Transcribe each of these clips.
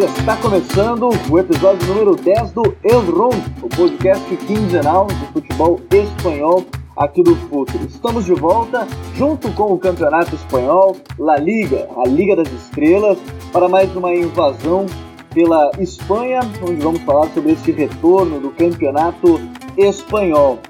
Está começando o episódio número 10 do El Ron, o podcast quinzenal de futebol espanhol aqui do Futuro. Estamos de volta junto com o Campeonato Espanhol, La Liga, a Liga das Estrelas, para mais uma invasão pela Espanha, onde vamos falar sobre esse retorno do Campeonato Espanhol.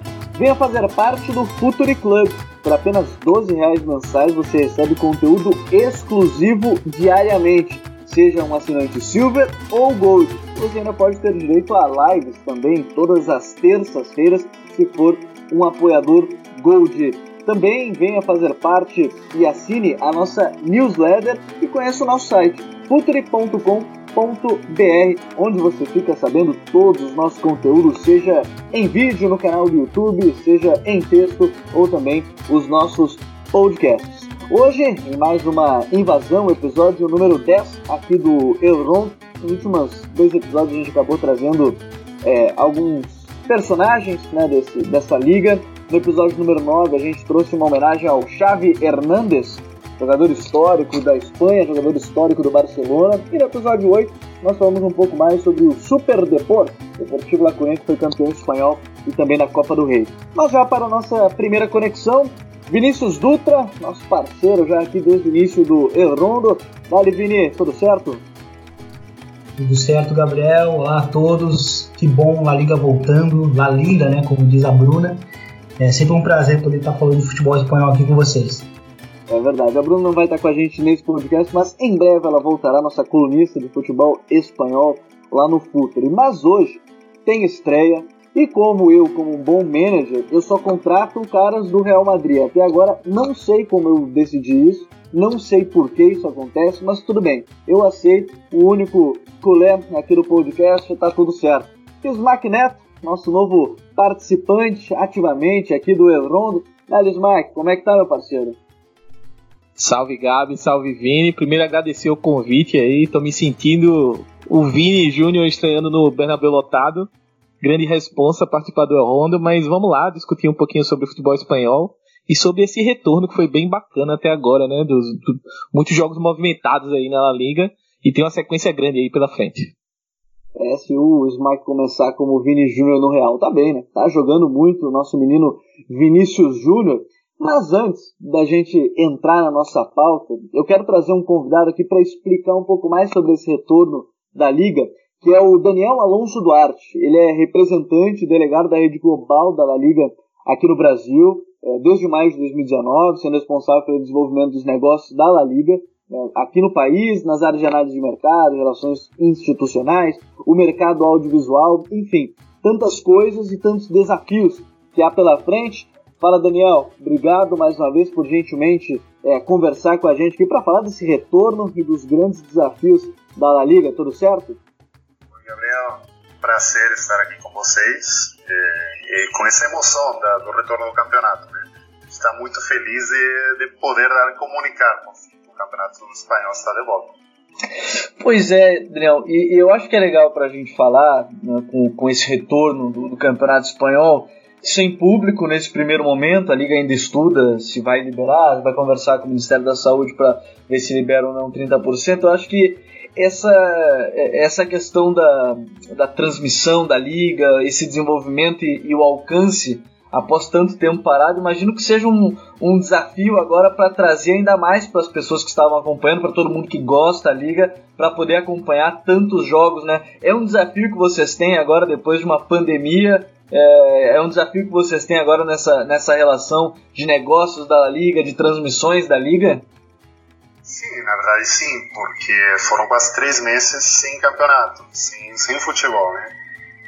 Venha fazer parte do Futuri Club. Por apenas 12 reais mensais você recebe conteúdo exclusivo diariamente, seja um assinante Silver ou Gold. Você ainda pode ter direito a lives também todas as terças-feiras se for um apoiador Gold. Também venha fazer parte e assine a nossa newsletter e conheça o nosso site futuri.com.br onde você fica sabendo todos os nossos conteúdos, seja em vídeo no canal do YouTube, seja em texto ou também os nossos podcasts. Hoje, em mais uma invasão, episódio número 10 aqui do Elron. Nos últimos dois episódios a gente acabou trazendo é, alguns personagens né, desse, dessa liga. No episódio número 9 a gente trouxe uma homenagem ao Xavi Hernández, jogador histórico da Espanha, jogador histórico do Barcelona. E no episódio 8 nós falamos um pouco mais sobre o Super Deport, Deportivo La Coruña, que foi campeão espanhol e também da Copa do Rei. Mas já para a nossa primeira conexão, Vinícius Dutra, nosso parceiro já aqui desde o início do El Rondo. Vale, Vini, tudo certo? Tudo certo, Gabriel. Olá a todos. Que bom a Liga voltando, La Liga, né, como diz a Bruna. É sempre um prazer poder estar falando de futebol espanhol aqui com vocês. É verdade. A Bruna não vai estar com a gente nesse podcast, mas em breve ela voltará, nossa colunista de futebol espanhol, lá no Futuri. Mas hoje tem estreia e como eu, como um bom manager, eu só contrato caras do Real Madrid. Até agora não sei como eu decidi isso, não sei por que isso acontece, mas tudo bem. Eu aceito o único colé aqui do podcast, tá tudo certo. Smack Neto, nosso novo participante ativamente aqui do Elrondo. Dale, Smack, como é que tá, meu parceiro? Salve Gabi, salve Vini. Primeiro agradecer o convite aí. Tô me sentindo o Vini Júnior estreando no Bernabéu lotado. Grande responsa participar do Rondo, mas vamos lá discutir um pouquinho sobre o futebol espanhol e sobre esse retorno que foi bem bacana até agora, né? Dos, do, muitos jogos movimentados aí na La Liga e tem uma sequência grande aí pela frente. É, se o Smike começar como Vini Júnior no Real, tá bem, né? Tá jogando muito o nosso menino Vinícius Júnior. Mas antes da gente entrar na nossa pauta, eu quero trazer um convidado aqui para explicar um pouco mais sobre esse retorno da Liga, que é o Daniel Alonso Duarte. Ele é representante, delegado da rede global da La Liga aqui no Brasil, é, desde maio de 2019, sendo responsável pelo desenvolvimento dos negócios da La Liga é, aqui no país, nas áreas de análise de mercado, relações institucionais, o mercado audiovisual, enfim, tantas coisas e tantos desafios que há pela frente Fala Daniel, obrigado mais uma vez por gentilmente é, conversar com a gente aqui para falar desse retorno e dos grandes desafios da La Liga, tudo certo? Oi Gabriel, prazer estar aqui com vocês e, e com essa emoção da, do retorno do campeonato. Né? Está muito feliz de, de poder dar, comunicar o campeonato espanhol está de volta. Pois é, Daniel, e, e eu acho que é legal para a gente falar né, com, com esse retorno do, do campeonato espanhol sem público nesse primeiro momento. A Liga ainda estuda se vai liberar, vai conversar com o Ministério da Saúde para ver se libera ou não 30%. Eu acho que essa, essa questão da, da transmissão da Liga, esse desenvolvimento e, e o alcance após tanto tempo parado, imagino que seja um, um desafio agora para trazer ainda mais para as pessoas que estavam acompanhando, para todo mundo que gosta da liga, para poder acompanhar tantos jogos, né? É um desafio que vocês têm agora depois de uma pandemia, é, é, um desafio que vocês têm agora nessa, nessa relação de negócios da Liga, de transmissões da Liga? Sim, na verdade sim, porque foram quase três meses sem campeonato, sem, sem futebol, né?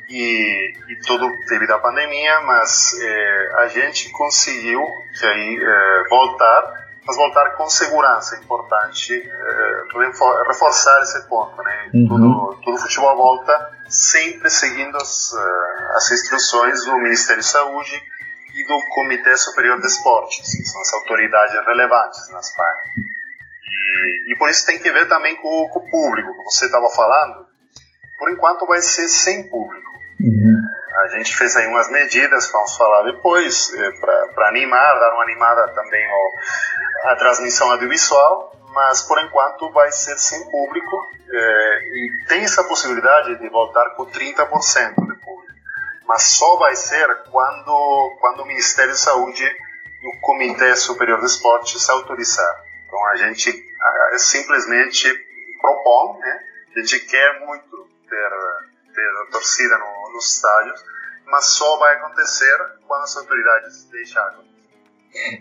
E, e tudo devido à pandemia, mas é, a gente conseguiu que aí é, voltar mas voltar com segurança. É importante é, reforçar esse ponto, né? Uhum. Tudo, tudo futebol volta sempre seguindo as, uh, as instruções do Ministério da Saúde e do Comitê Superior de Esportes, que são as autoridades relevantes na Espanha. E, e por isso tem que ver também com, com o público, que você estava falando. Por enquanto vai ser sem público. Uhum. A gente fez aí umas medidas, vamos falar depois, eh, para animar, dar uma animada também ao, à transmissão audiovisual, mas por enquanto vai ser sem público é, e tem essa possibilidade de voltar com 30% de público, mas só vai ser quando, quando o Ministério da Saúde e o Comitê Superior de Esportes autorizar. Então a gente a, simplesmente propõe, né? a gente quer muito ter, ter a torcida no, nos estádios, mas só vai acontecer quando as autoridades deixarem.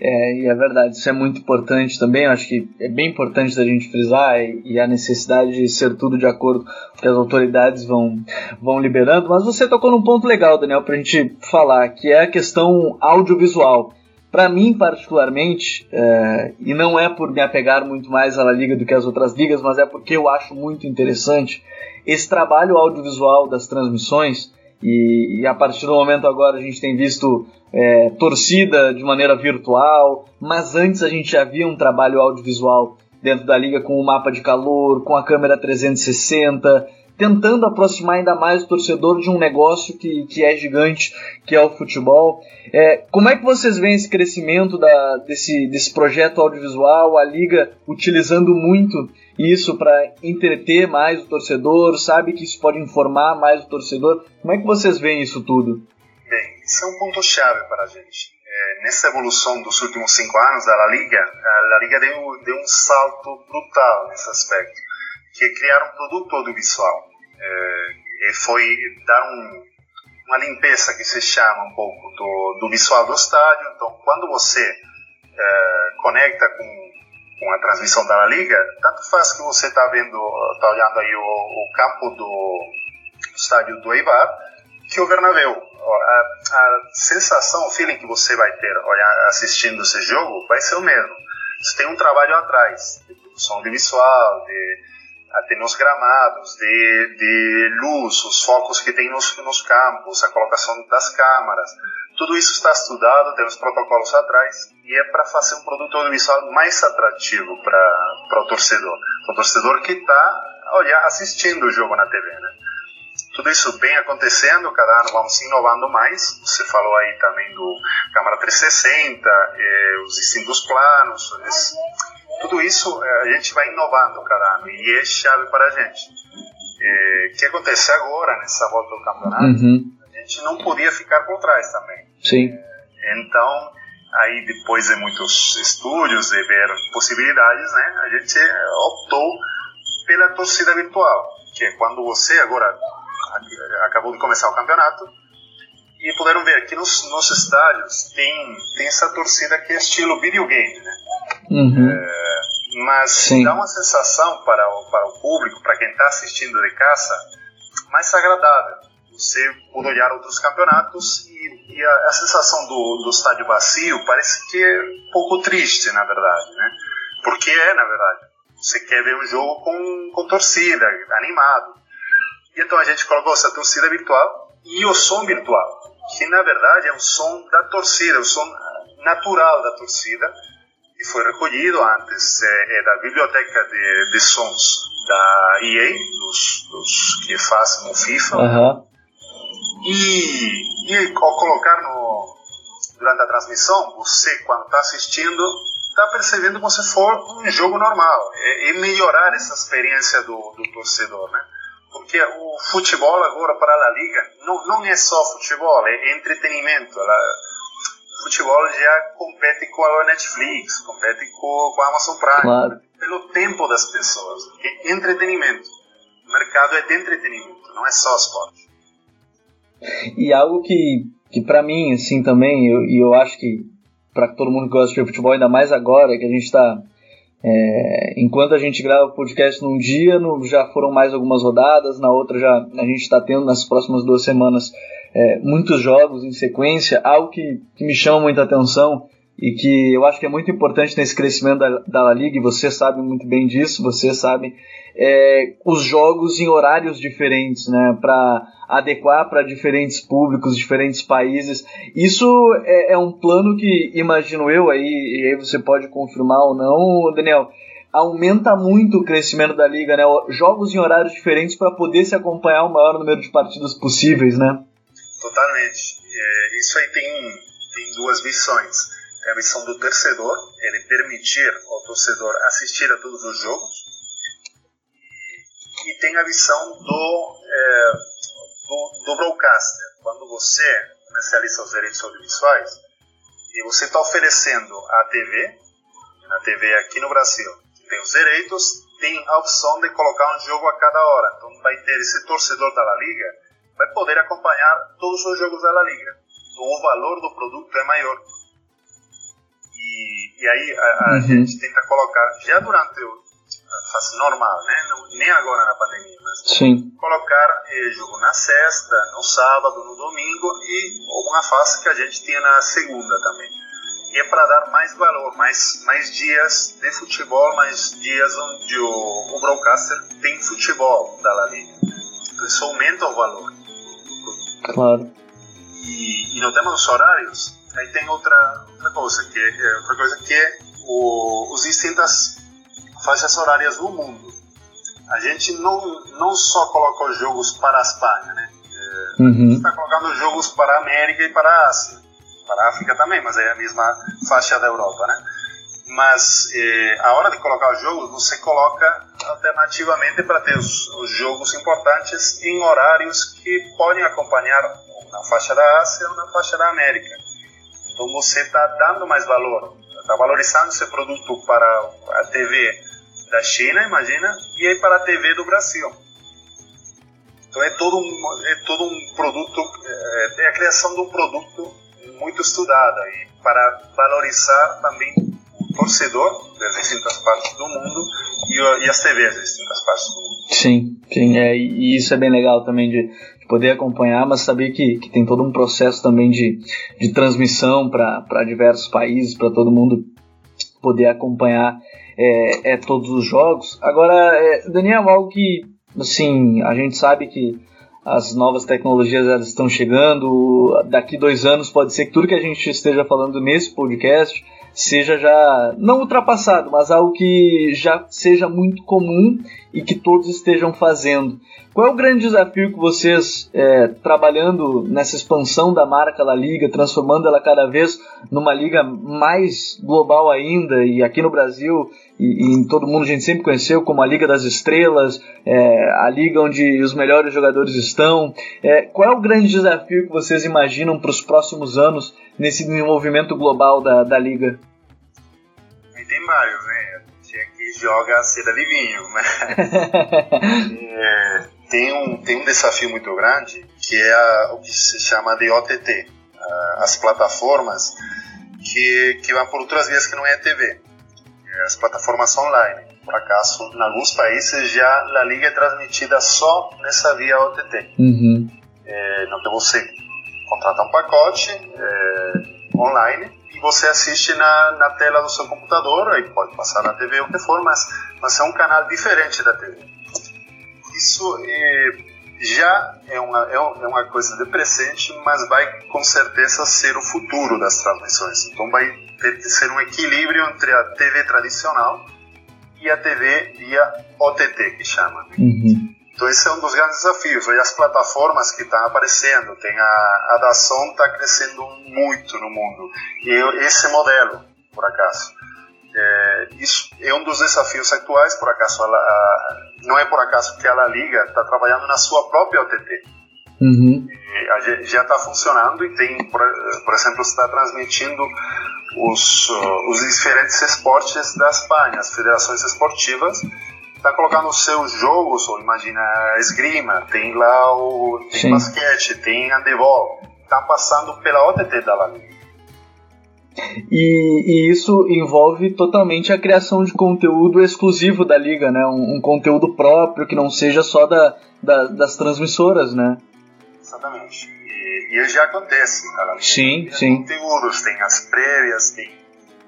É, e é verdade, isso é muito importante também. acho que é bem importante da gente frisar e, e, a necessidade de ser tudo de acordo que as autoridades vão, vão liberando. Mas você tocou num ponto legal, Daniel, para a gente falar, que é a questão audiovisual. Para mim, particularmente, é, e não é por me apegar muito mais à La Liga do que às outras ligas, mas é porque eu acho muito interessante esse trabalho audiovisual das transmissões. E, e a partir do momento agora a gente tem visto é, torcida de maneira virtual, mas antes a gente já via um trabalho audiovisual dentro da liga com o mapa de calor, com a câmera 360, tentando aproximar ainda mais o torcedor de um negócio que, que é gigante, que é o futebol. É, como é que vocês veem esse crescimento da, desse, desse projeto audiovisual, a liga utilizando muito isso para entreter mais o torcedor, sabe que isso pode informar mais o torcedor? Como é que vocês veem isso tudo? Bem, isso é um ponto-chave para a gente. É, nessa evolução dos últimos cinco anos da La Liga, a La Liga deu, deu um salto brutal nesse aspecto, que é criar um produto audiovisual. É, e foi dar um, uma limpeza que se chama um pouco do, do visual do estádio. Então, quando você é, conecta com, com a transmissão da La Liga, tanto faz que você está vendo, está olhando aí o, o campo do estádio do Eibar, que o Bernabéu. A, a, sensação, o feeling que você vai ter olhar, assistindo esse jogo vai ser o mesmo. Você tem um trabalho atrás, de produção audiovisual, de até nos gramados, de, de luz, os focos que tem nos, nos campos, a colocação das câmaras. Tudo isso está estudado, tem os protocolos atrás, e é para fazer um produto audiovisual mais atrativo para o torcedor. O torcedor que está assistindo o jogo na TV, né? tudo isso bem acontecendo, cada ano vamos inovando mais. Você falou aí também do Câmara 360, eh, os distintos planos, eles, tudo isso eh, a gente vai inovando cada ano e é chave para a gente. Eh, o que acontece agora nessa volta do campeonato? Uhum. A gente não podia ficar por trás também. Sim. Então, aí depois de muitos estudos, de ver possibilidades, né, a gente optou pela torcida virtual, que é quando você agora acabou de começar o campeonato, e puderam ver que nos, nos estádios tem, tem essa torcida que é estilo videogame, né? Uhum. É, mas Sim. dá uma sensação para o, para o público, para quem está assistindo de casa, mais agradável. Você pode olhar outros campeonatos e, e a, a, sensação do, do estádio vazio parece que é um pouco triste, na verdade, né? Porque é, na verdade. Você quer ver um jogo com, com torcida, animado. E então a gente colocou essa torcida virtual e o som virtual, que na verdade é um som da torcida, o som natural da torcida, e foi recolhido antes é, é da biblioteca de, de, sons da EA, dos, dos que fazem o FIFA. Uhum. E, e ao colocar no, durante a transmissão, você, quando está assistindo, está percebendo como se for um jogo normal. É, é melhorar essa experiência do, do torcedor, né? porque o futebol agora para a Liga não, não é só futebol, é entretenimento. Ela, o futebol já compete com a Netflix, compete com, com a Amazon Prime, claro. pelo tempo das pessoas. É entretenimento. O mercado é de entretenimento, não é só esporte. E algo que, que para mim, assim, também, e eu, acho que para todo mundo que gosta de futebol, ainda mais agora que a gente está é, enquanto a gente grava o podcast num dia, no, já foram mais algumas rodadas, na outra já a gente está tendo nas próximas duas semanas é, muitos jogos em sequência. Algo que, que me chama muita atenção e que eu acho que é muito importante nesse crescimento da, da Liga, e você sabe muito bem disso, você sabe, é, os jogos em horários diferentes, né, para adequar para diferentes públicos, diferentes países. Isso é, é, um plano que, imagino eu, aí, e aí você pode confirmar ou não, Daniel, aumenta muito o crescimento da liga, né, jogos em horários diferentes para poder se acompanhar o maior número de partidas possíveis, né? Totalmente. É, isso aí tem, tem duas tem a visão do torcedor, ele permitir ao torcedor assistir a todos os jogos, e, tem a visão do, é, do, do broadcaster, quando você comercializa os direitos audiovisuais, e você está oferecendo a TV, na TV aqui no Brasil, tem os direitos, tem a opção de colocar um jogo a cada hora. Então vai ter esse torcedor da La Liga, vai poder acompanhar todos os jogos da La Liga. Então o valor do produto é maior. E, e aí a, a uhum. gente tenta colocar, já durante o, a fase normal, né? Não, nem agora na pandemia, mas Sim. colocar eh, jogo na sexta, no sábado, no domingo e alguma fase que a gente tinha na segunda também e é para dar mais valor, mais, mais dias de futebol, mais dias onde o, o broadcaster tem futebol da La Liga. Então isso aumenta o valor. Claro. E, e no tema dos horários, aí tem outra, outra coisa, que é, outra coisa que é o, os distintas faixas horárias no mundo. A gente não, não só coloca os jogos para a Espanha, né? É, uhum. está colocando jogos para a América e para a Ásia para a África também, mas é a mesma faixa da Europa, né? Mas eh, a hora de colocar os jogos, você coloca alternativamente para ter os, os, jogos importantes em horários que podem acompanhar na faixa da Ásia ou na faixa da América. Então você está dando mais valor, está valorizando esse produto para a TV da China, imagina, e aí para a TV do Brasil. Então é todo um, é todo um produto, é, é a criação de um produto muito estudada e para valorizar também o torcedor das distintas partes do mundo e, e as TVs das distintas partes do mundo. Sim, sim, é, e isso é bem legal também de poder acompanhar, mas saber que, que tem todo um processo também de, de transmissão para diversos países, para todo mundo poder acompanhar é, é, todos os jogos. Agora, é, Daniel, algo que assim, a gente sabe que as novas tecnologias elas estão chegando. Daqui dois anos pode ser que tudo que a gente esteja falando nesse podcast seja já não ultrapassado, mas algo que já seja muito comum e que todos estejam fazendo. Qual é o grande desafio que vocês, é, trabalhando nessa expansão da marca La Liga, transformando ela cada vez numa liga mais global ainda, e aqui no Brasil e, e em todo mundo a gente sempre conheceu como a Liga das Estrelas, é, a liga onde os melhores jogadores estão. É, qual é o grande desafio que vocês imaginam para os próximos anos nesse desenvolvimento global da, da liga? tem vários, né? Tinha que joga a seda de vinho, mas é, tem, um, tem um desafio muito grande que é a, o que se chama de OTT, as plataformas que, que vão por outras vias que não é a TV, as plataformas online. Por acaso, em alguns países já a liga é transmitida só nessa via OTT. Uhum. É, não tem você contrata um pacote é, online e você assiste na, na tela do seu computador, aí pode passar na TV ou o que for, mas, mas é um canal diferente da TV. Isso é, já é uma, é, é uma coisa de presente, mas vai com certeza ser o futuro das transmissões. Então vai ter que ser um equilíbrio entre a TV tradicional e a TV via OTT, que chama. Uhum. Então esse é um dos grandes desafios. E as plataformas que estão aparecendo, tem a, a está crescendo muito no mundo. E esse modelo, por acaso, é, isso é um dos desafios atuais, por acaso, a, a, não é por acaso que a La Liga está trabalhando na sua própria OTT. Uhum. já está funcionando e tem, por, por exemplo, está transmitindo os, os diferentes esportes da Espanha, as federações esportivas está colocando os seus jogos, ou imagina esgrima, tem lá o tem basquete, tem handebol, está passando pela OTT da La Liga. E, e, isso envolve totalmente a criação de conteúdo exclusivo da liga, né? Um, um conteúdo próprio que não seja só da, da, das transmissoras, né? Exatamente. E, e já acontece. A Liga sim, tem sim. conteúdos, tem as prévias, tem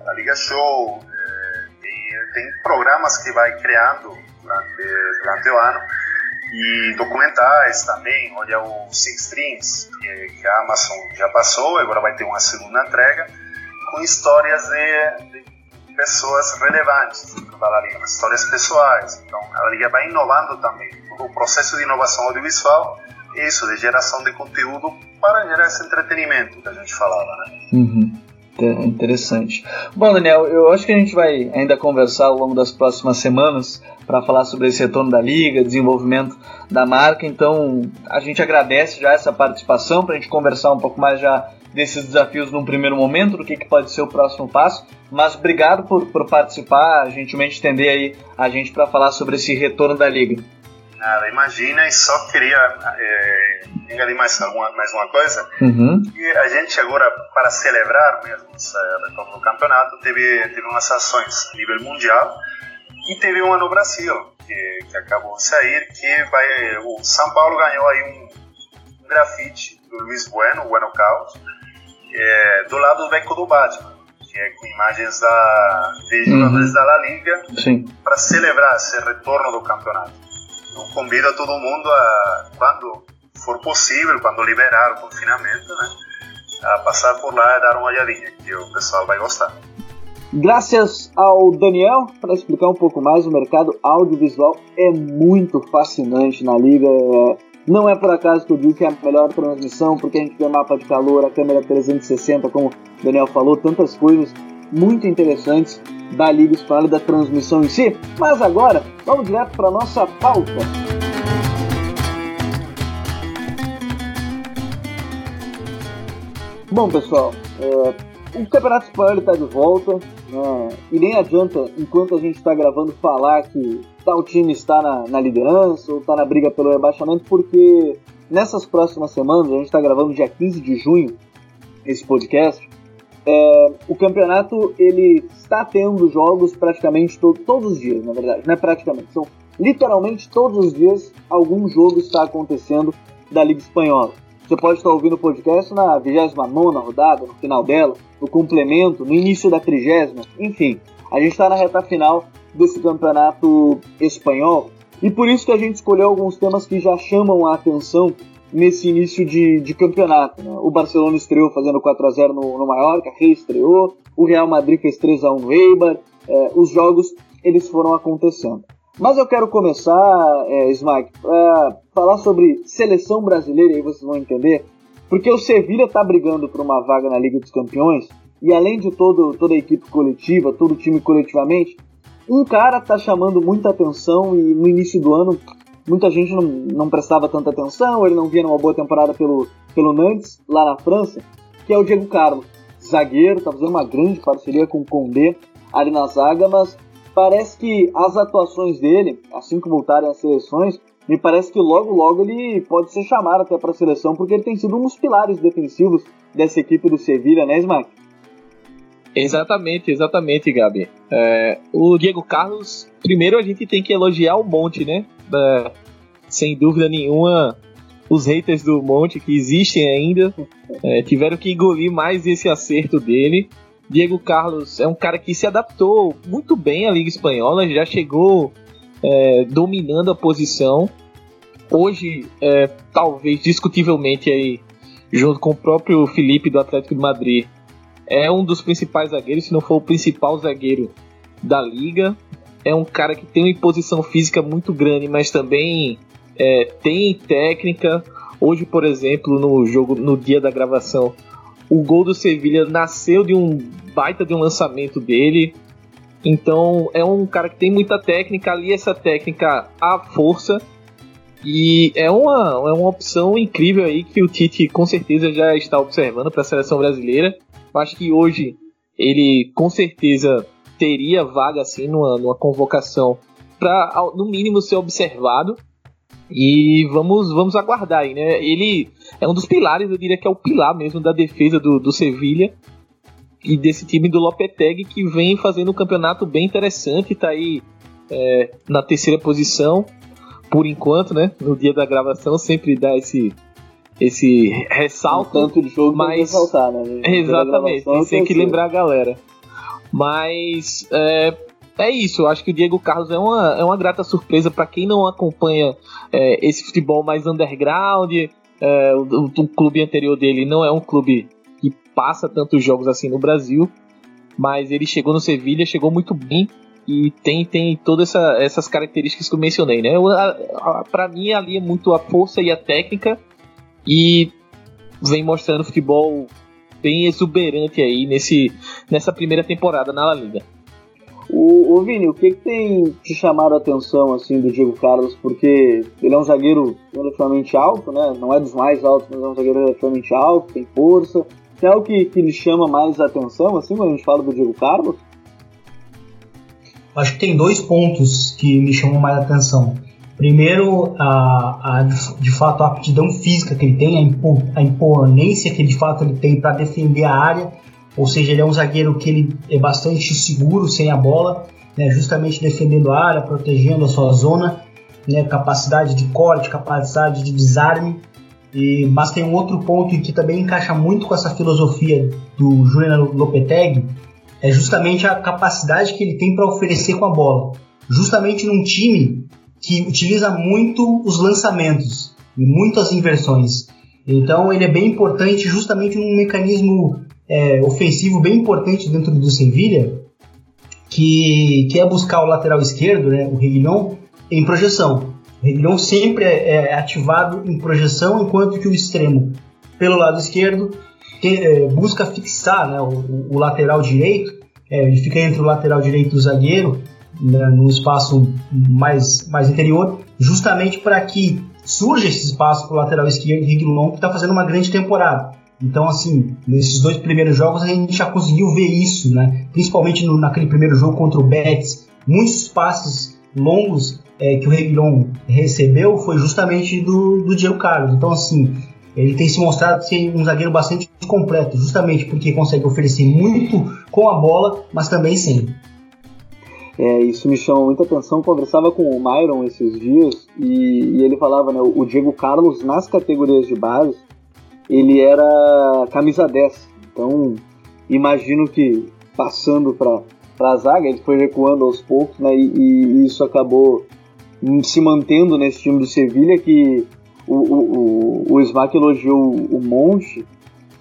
a Liga Show, é, tem, tem programas que vai criando durante, durante o ano e documentais também. Olha o Six Streams, que, que a Amazon já passou, agora vai ter uma segunda entrega com histórias de, de pessoas relevantes da Liga, histórias pessoais. Então, a Liga vai inovando também. O processo de inovação audiovisual é isso, de geração de conteúdo para gerar esse entretenimento que a gente falava, né? Uhum. Interessante. Bom, Daniel, eu acho que a gente vai ainda conversar ao longo das próximas semanas para falar sobre esse retorno da liga, desenvolvimento da marca. Então, a gente agradece já essa participação para a gente conversar um pouco mais já desses desafios num primeiro momento, do que, que pode ser o próximo passo. Mas obrigado por, por participar, gentilmente entender aí a gente para falar sobre esse retorno da liga. Nada, imagina, e só queria é, enganar mais uma, mais uma coisa. Uhum. E a gente agora, para celebrar mesmo do campeonato, teve, teve umas ações a nível mundial e teve uma no Brasil, que, que acabou de sair, que vai, o São Paulo ganhou aí um, um grafite do Luiz Bueno, Bueno Caos, é, do lado do beco do Batman, que é com imagens da, de jogadores uhum. da La Liga, para celebrar esse retorno do campeonato. Então convido a todo mundo a, quando for possível, quando liberar o confinamento, né, a passar por lá e dar uma olhadinha, que o pessoal vai gostar. Graças ao Daniel, para explicar um pouco mais, o mercado audiovisual é muito fascinante na liga. Não é por acaso que eu digo que é a melhor transmissão, porque a gente vê mapa de calor, a câmera 360, como o Daniel falou, tantas coisas muito interessantes da Liga Espanhola da transmissão em si. Mas agora, vamos direto para nossa pauta. Bom, pessoal, é, o Campeonato Espanhol está de volta né, e nem adianta, enquanto a gente está gravando, falar que tal time está na, na liderança ou está na briga pelo rebaixamento, porque nessas próximas semanas, a gente está gravando dia 15 de junho esse podcast, é, o campeonato ele está tendo jogos praticamente to todos os dias, na verdade, não é praticamente, são literalmente todos os dias algum jogo está acontecendo da Liga Espanhola. Você pode estar ouvindo o podcast na 29 rodada, no final dela, no complemento, no início da 30, enfim. A gente está na reta final desse campeonato espanhol e por isso que a gente escolheu alguns temas que já chamam a atenção nesse início de, de campeonato. Né? O Barcelona estreou fazendo 4 a 0 no, no Mallorca, reestreou, o Real Madrid fez 3 a 1 no Eibar, é, os jogos eles foram acontecendo. Mas eu quero começar, é, Smack, para falar sobre seleção brasileira, aí vocês vão entender, porque o Sevilha está brigando por uma vaga na Liga dos Campeões, e além de todo, toda a equipe coletiva, todo o time coletivamente, um cara está chamando muita atenção e no início do ano muita gente não, não prestava tanta atenção, ele não via uma boa temporada pelo, pelo Nantes, lá na França, que é o Diego Carlos. Zagueiro, está fazendo uma grande parceria com o Condé ali na zaga, mas parece que as atuações dele, assim que voltarem às seleções, me parece que logo logo ele pode ser chamado até para a seleção, porque ele tem sido um dos pilares defensivos dessa equipe do Sevilha, né, Smack? Exatamente, exatamente, Gabi. É, o Diego Carlos, primeiro a gente tem que elogiar o Monte, né? É, sem dúvida nenhuma, os haters do Monte que existem ainda é, tiveram que engolir mais esse acerto dele. Diego Carlos é um cara que se adaptou muito bem à Liga Espanhola, já chegou é, dominando a posição. Hoje, é, talvez discutivelmente aí, junto com o próprio Felipe do Atlético de Madrid, é um dos principais zagueiros, se não for o principal zagueiro da liga. É um cara que tem uma imposição física muito grande, mas também é, tem técnica. Hoje, por exemplo, no jogo, no dia da gravação, o gol do Sevilha nasceu de um baita de um lançamento dele. Então é um cara que tem muita técnica ali, essa técnica à força. E é uma, é uma opção incrível aí que o Tite com certeza já está observando para a seleção brasileira. Acho que hoje ele com certeza teria vaga assim numa, numa convocação para no mínimo ser observado. E vamos, vamos aguardar aí, né? Ele é um dos pilares, eu diria que é o pilar mesmo da defesa do, do Sevilha e desse time do Lopetegui que vem fazendo um campeonato bem interessante, tá aí é, na terceira posição por enquanto, né? No dia da gravação sempre dá esse esse ressalto. Um tanto de jogo mas ressaltar, né? Exatamente, tem que lembrar a galera. Mas é, é isso, eu acho que o Diego Carlos é uma, é uma grata surpresa para quem não acompanha é, esse futebol mais underground. É, o, o, clube anterior dele não é um clube que passa tantos jogos assim no Brasil, mas ele chegou no Sevilha, chegou muito bem e tem, tem todas essa, essas características que eu mencionei, né? Para mim ali é muito a força e a técnica e vem mostrando futebol bem exuberante aí nesse, nessa primeira temporada na La Liga. O, o Vini, o que, que tem te chamado a atenção assim do Diego Carlos? Porque ele é um zagueiro relativamente alto, né? Não é dos mais altos, mas é um zagueiro relativamente alto, tem força. Tem algo que, que lhe chama mais a atenção, assim, quando a gente fala do Diego Carlos? Acho que tem dois pontos que me chamam mais atenção. Primeiro, a, a, de fato, a aptidão física que ele tem, a, impo, a imponência que de fato ele tem para defender a área ou seja, ele é um zagueiro que ele é bastante seguro sem a bola, né, justamente defendendo a área, protegendo a sua zona, né, capacidade de corte, capacidade de desarme. E, mas tem um outro ponto que também encaixa muito com essa filosofia do Julian Lopetegui, é justamente a capacidade que ele tem para oferecer com a bola. Justamente num time que utiliza muito os lançamentos e muitas inversões. Então ele é bem importante justamente num mecanismo é, ofensivo bem importante dentro do Sevilha, que, que é buscar o lateral esquerdo, né, o Reguilhon, em projeção. O Reguilhon sempre é, é, ativado em projeção, enquanto que o extremo, pelo lado esquerdo, que, é, busca fixar né, o, o, lateral direito, é, ele fica entre o lateral direito do zagueiro, né, no espaço mais, mais interior, justamente para que surja esse espaço para o lateral esquerdo, Reguilhon, que está fazendo uma grande temporada. Então, assim, nesses dois primeiros jogos a gente já conseguiu ver isso, né? Principalmente no, naquele primeiro jogo contra o Betis, muitos passes longos é, que o Reguilhon recebeu foi justamente do, do Diego Carlos. Então, assim, ele tem se mostrado ser um zagueiro bastante completo, justamente porque consegue oferecer muito com a bola, mas também sem. É, isso me chama muita atenção. Conversava com o Myron esses dias e, e ele falava, né, o Diego Carlos nas categorias de base ele era camisa 10. Então, imagino que passando para a zaga, ele foi recuando aos poucos, né? E, e, isso acabou se mantendo nesse time do Sevilha, que o, o, o, o Smack elogiou o Monte.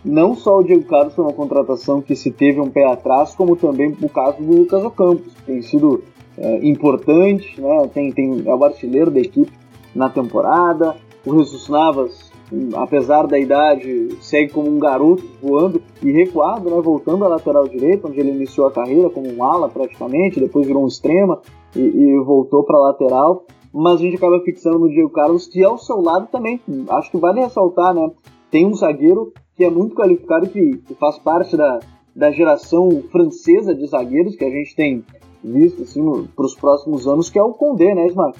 Não só o Diego Carlos foi uma contratação que se teve um pé atrás, como também o caso do Lucas Ocampos, que tem sido é, importante, né? tem, tem, é o artilheiro da equipe na temporada. O Jesus Navas apesar da idade, segue como um garoto voando e recuado, né, voltando à lateral direita, onde ele iniciou a carreira como um ala praticamente, depois virou um extrema e, e voltou para a lateral. Mas a gente acaba fixando no Diego Carlos, que ao seu lado também, acho que vale ressaltar, né? Tem um zagueiro que é muito qualificado, que, que faz parte da, da geração francesa de zagueiros que a gente tem visto assim, para os próximos anos, que é o Condé, né, Ismael?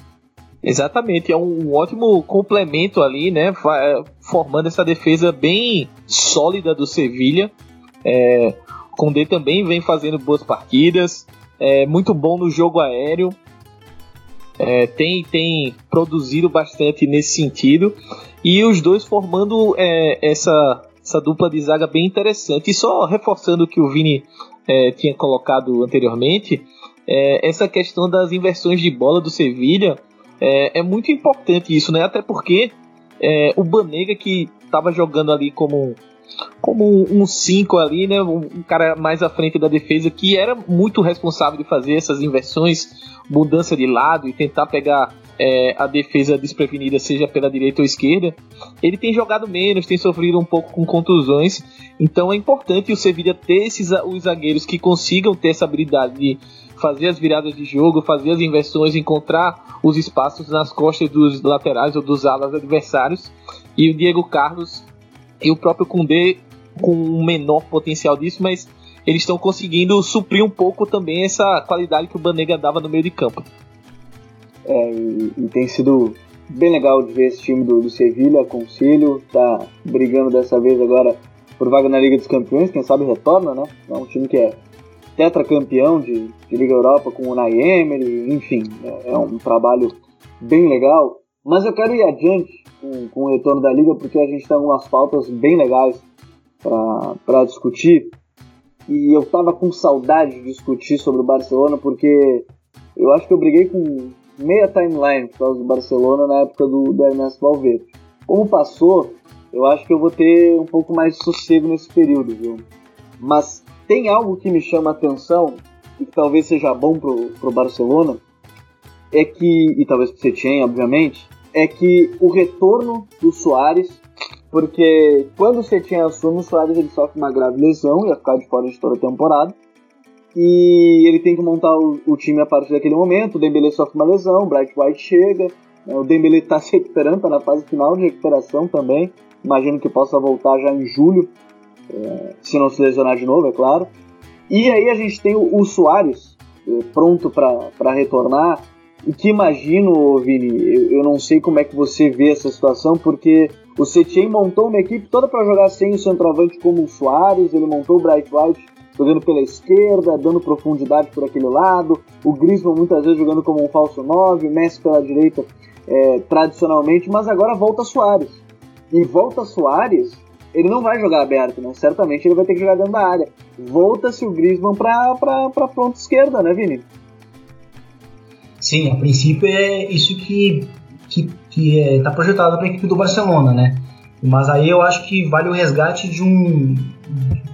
Exatamente, é um ótimo complemento ali, né? É, formando essa defesa bem sólida do Sevilha. É, Condé também vem fazendo boas partidas, é muito bom no jogo aéreo. É, tem, tem produzido bastante nesse sentido. E os dois formando é, essa, essa dupla de zaga bem interessante. E só reforçando o que o Vini é, tinha colocado anteriormente, é, essa questão das inversões de bola do Sevilha é, é muito importante isso, né? Até porque é, o Banega que estava jogando ali como como um 5 ali, né? Um, cara mais à frente da defesa que era muito responsável de fazer essas inversões, mudança de lado e tentar pegar é, a defesa desprevenida, seja pela direita ou esquerda. Ele tem jogado menos, tem sofrido um pouco com contusões, então é importante o Sevilla ter esses os zagueiros que consigam ter essa habilidade de fazer as viradas de jogo, fazer as inversões, encontrar os espaços nas costas dos laterais ou dos alas adversários. E o Diego Carlos e o próprio Koundé com um menor potencial disso, mas eles estão conseguindo suprir um pouco também essa qualidade que o Banega dava no meio de campo. É, e, e tem sido bem legal de ver esse time do, do Sevilha, Conselho, tá brigando dessa vez agora por vaga na Liga dos Campeões, quem sabe retorna, né? É um time que é tetracampeão de, de Liga Europa com o Unai Emery, enfim, é, é, um trabalho bem legal. Mas eu quero ir adiante com, com o retorno da Liga porque a gente tem algumas pautas bem legais para discutir. E eu tava com saudade de discutir sobre o Barcelona porque eu acho que eu briguei com meia timeline por causa do Barcelona na época do, do Ernesto Valverde. Como passou, eu acho que eu vou ter um pouco mais de sossego nesse período, viu? Mas tem algo que me chama a atenção e que talvez seja bom pro, pro Barcelona, é que, e talvez pro Setien, obviamente, é que o retorno do Soares porque quando o Setien assume, o Soares ele sofre uma grave lesão, ia ficar de fora de toda a temporada. E ele tem que montar o, o time a partir daquele momento. O Dembele sofre uma lesão, o Bright White chega. Né, o Dembele está se recuperando, está na fase final de recuperação também. Imagino que possa voltar já em julho, é, se não se lesionar de novo, é claro. E aí a gente tem o, o Soares é, pronto para retornar. E que imagino, Vini, eu, não sei como é que você vê essa situação, porque o Setien montou uma equipe toda para jogar sem o centroavante como o Soares, ele montou o Bright White jogando pela esquerda, dando profundidade por aquele lado, o Griezmann muitas vezes jogando como um falso 9, Messi pela direita é, tradicionalmente, mas agora volta Soares. E volta Soares, ele não vai jogar aberto, né? Certamente ele vai ter que jogar dentro da área. Volta-se o Griezmann para a ponta esquerda, né, Vini? Sim, a princípio é isso que que, que é, tá projetado para a equipe do Barcelona, né? Mas aí eu acho que vale o resgate de um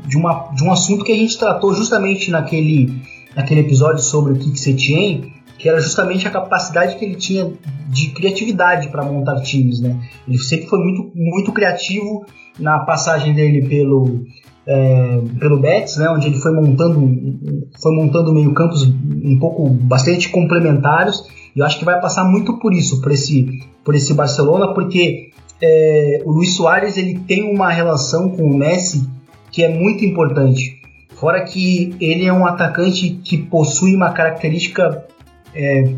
de, uma, de um assunto que a gente tratou justamente naquele, naquele episódio sobre o Kik Setien, que era justamente a capacidade que ele tinha de criatividade para montar times, né? Ele sempre foi muito, muito criativo na passagem dele pelo é, pelo Betis, né? Onde ele foi montando foi montando meio campos um pouco bastante complementares. E eu acho que vai passar muito por isso, por esse por esse Barcelona, porque é, o Luiz Soares ele tem uma relação com o Messi que é muito importante. Fora que ele é um atacante que possui uma característica é,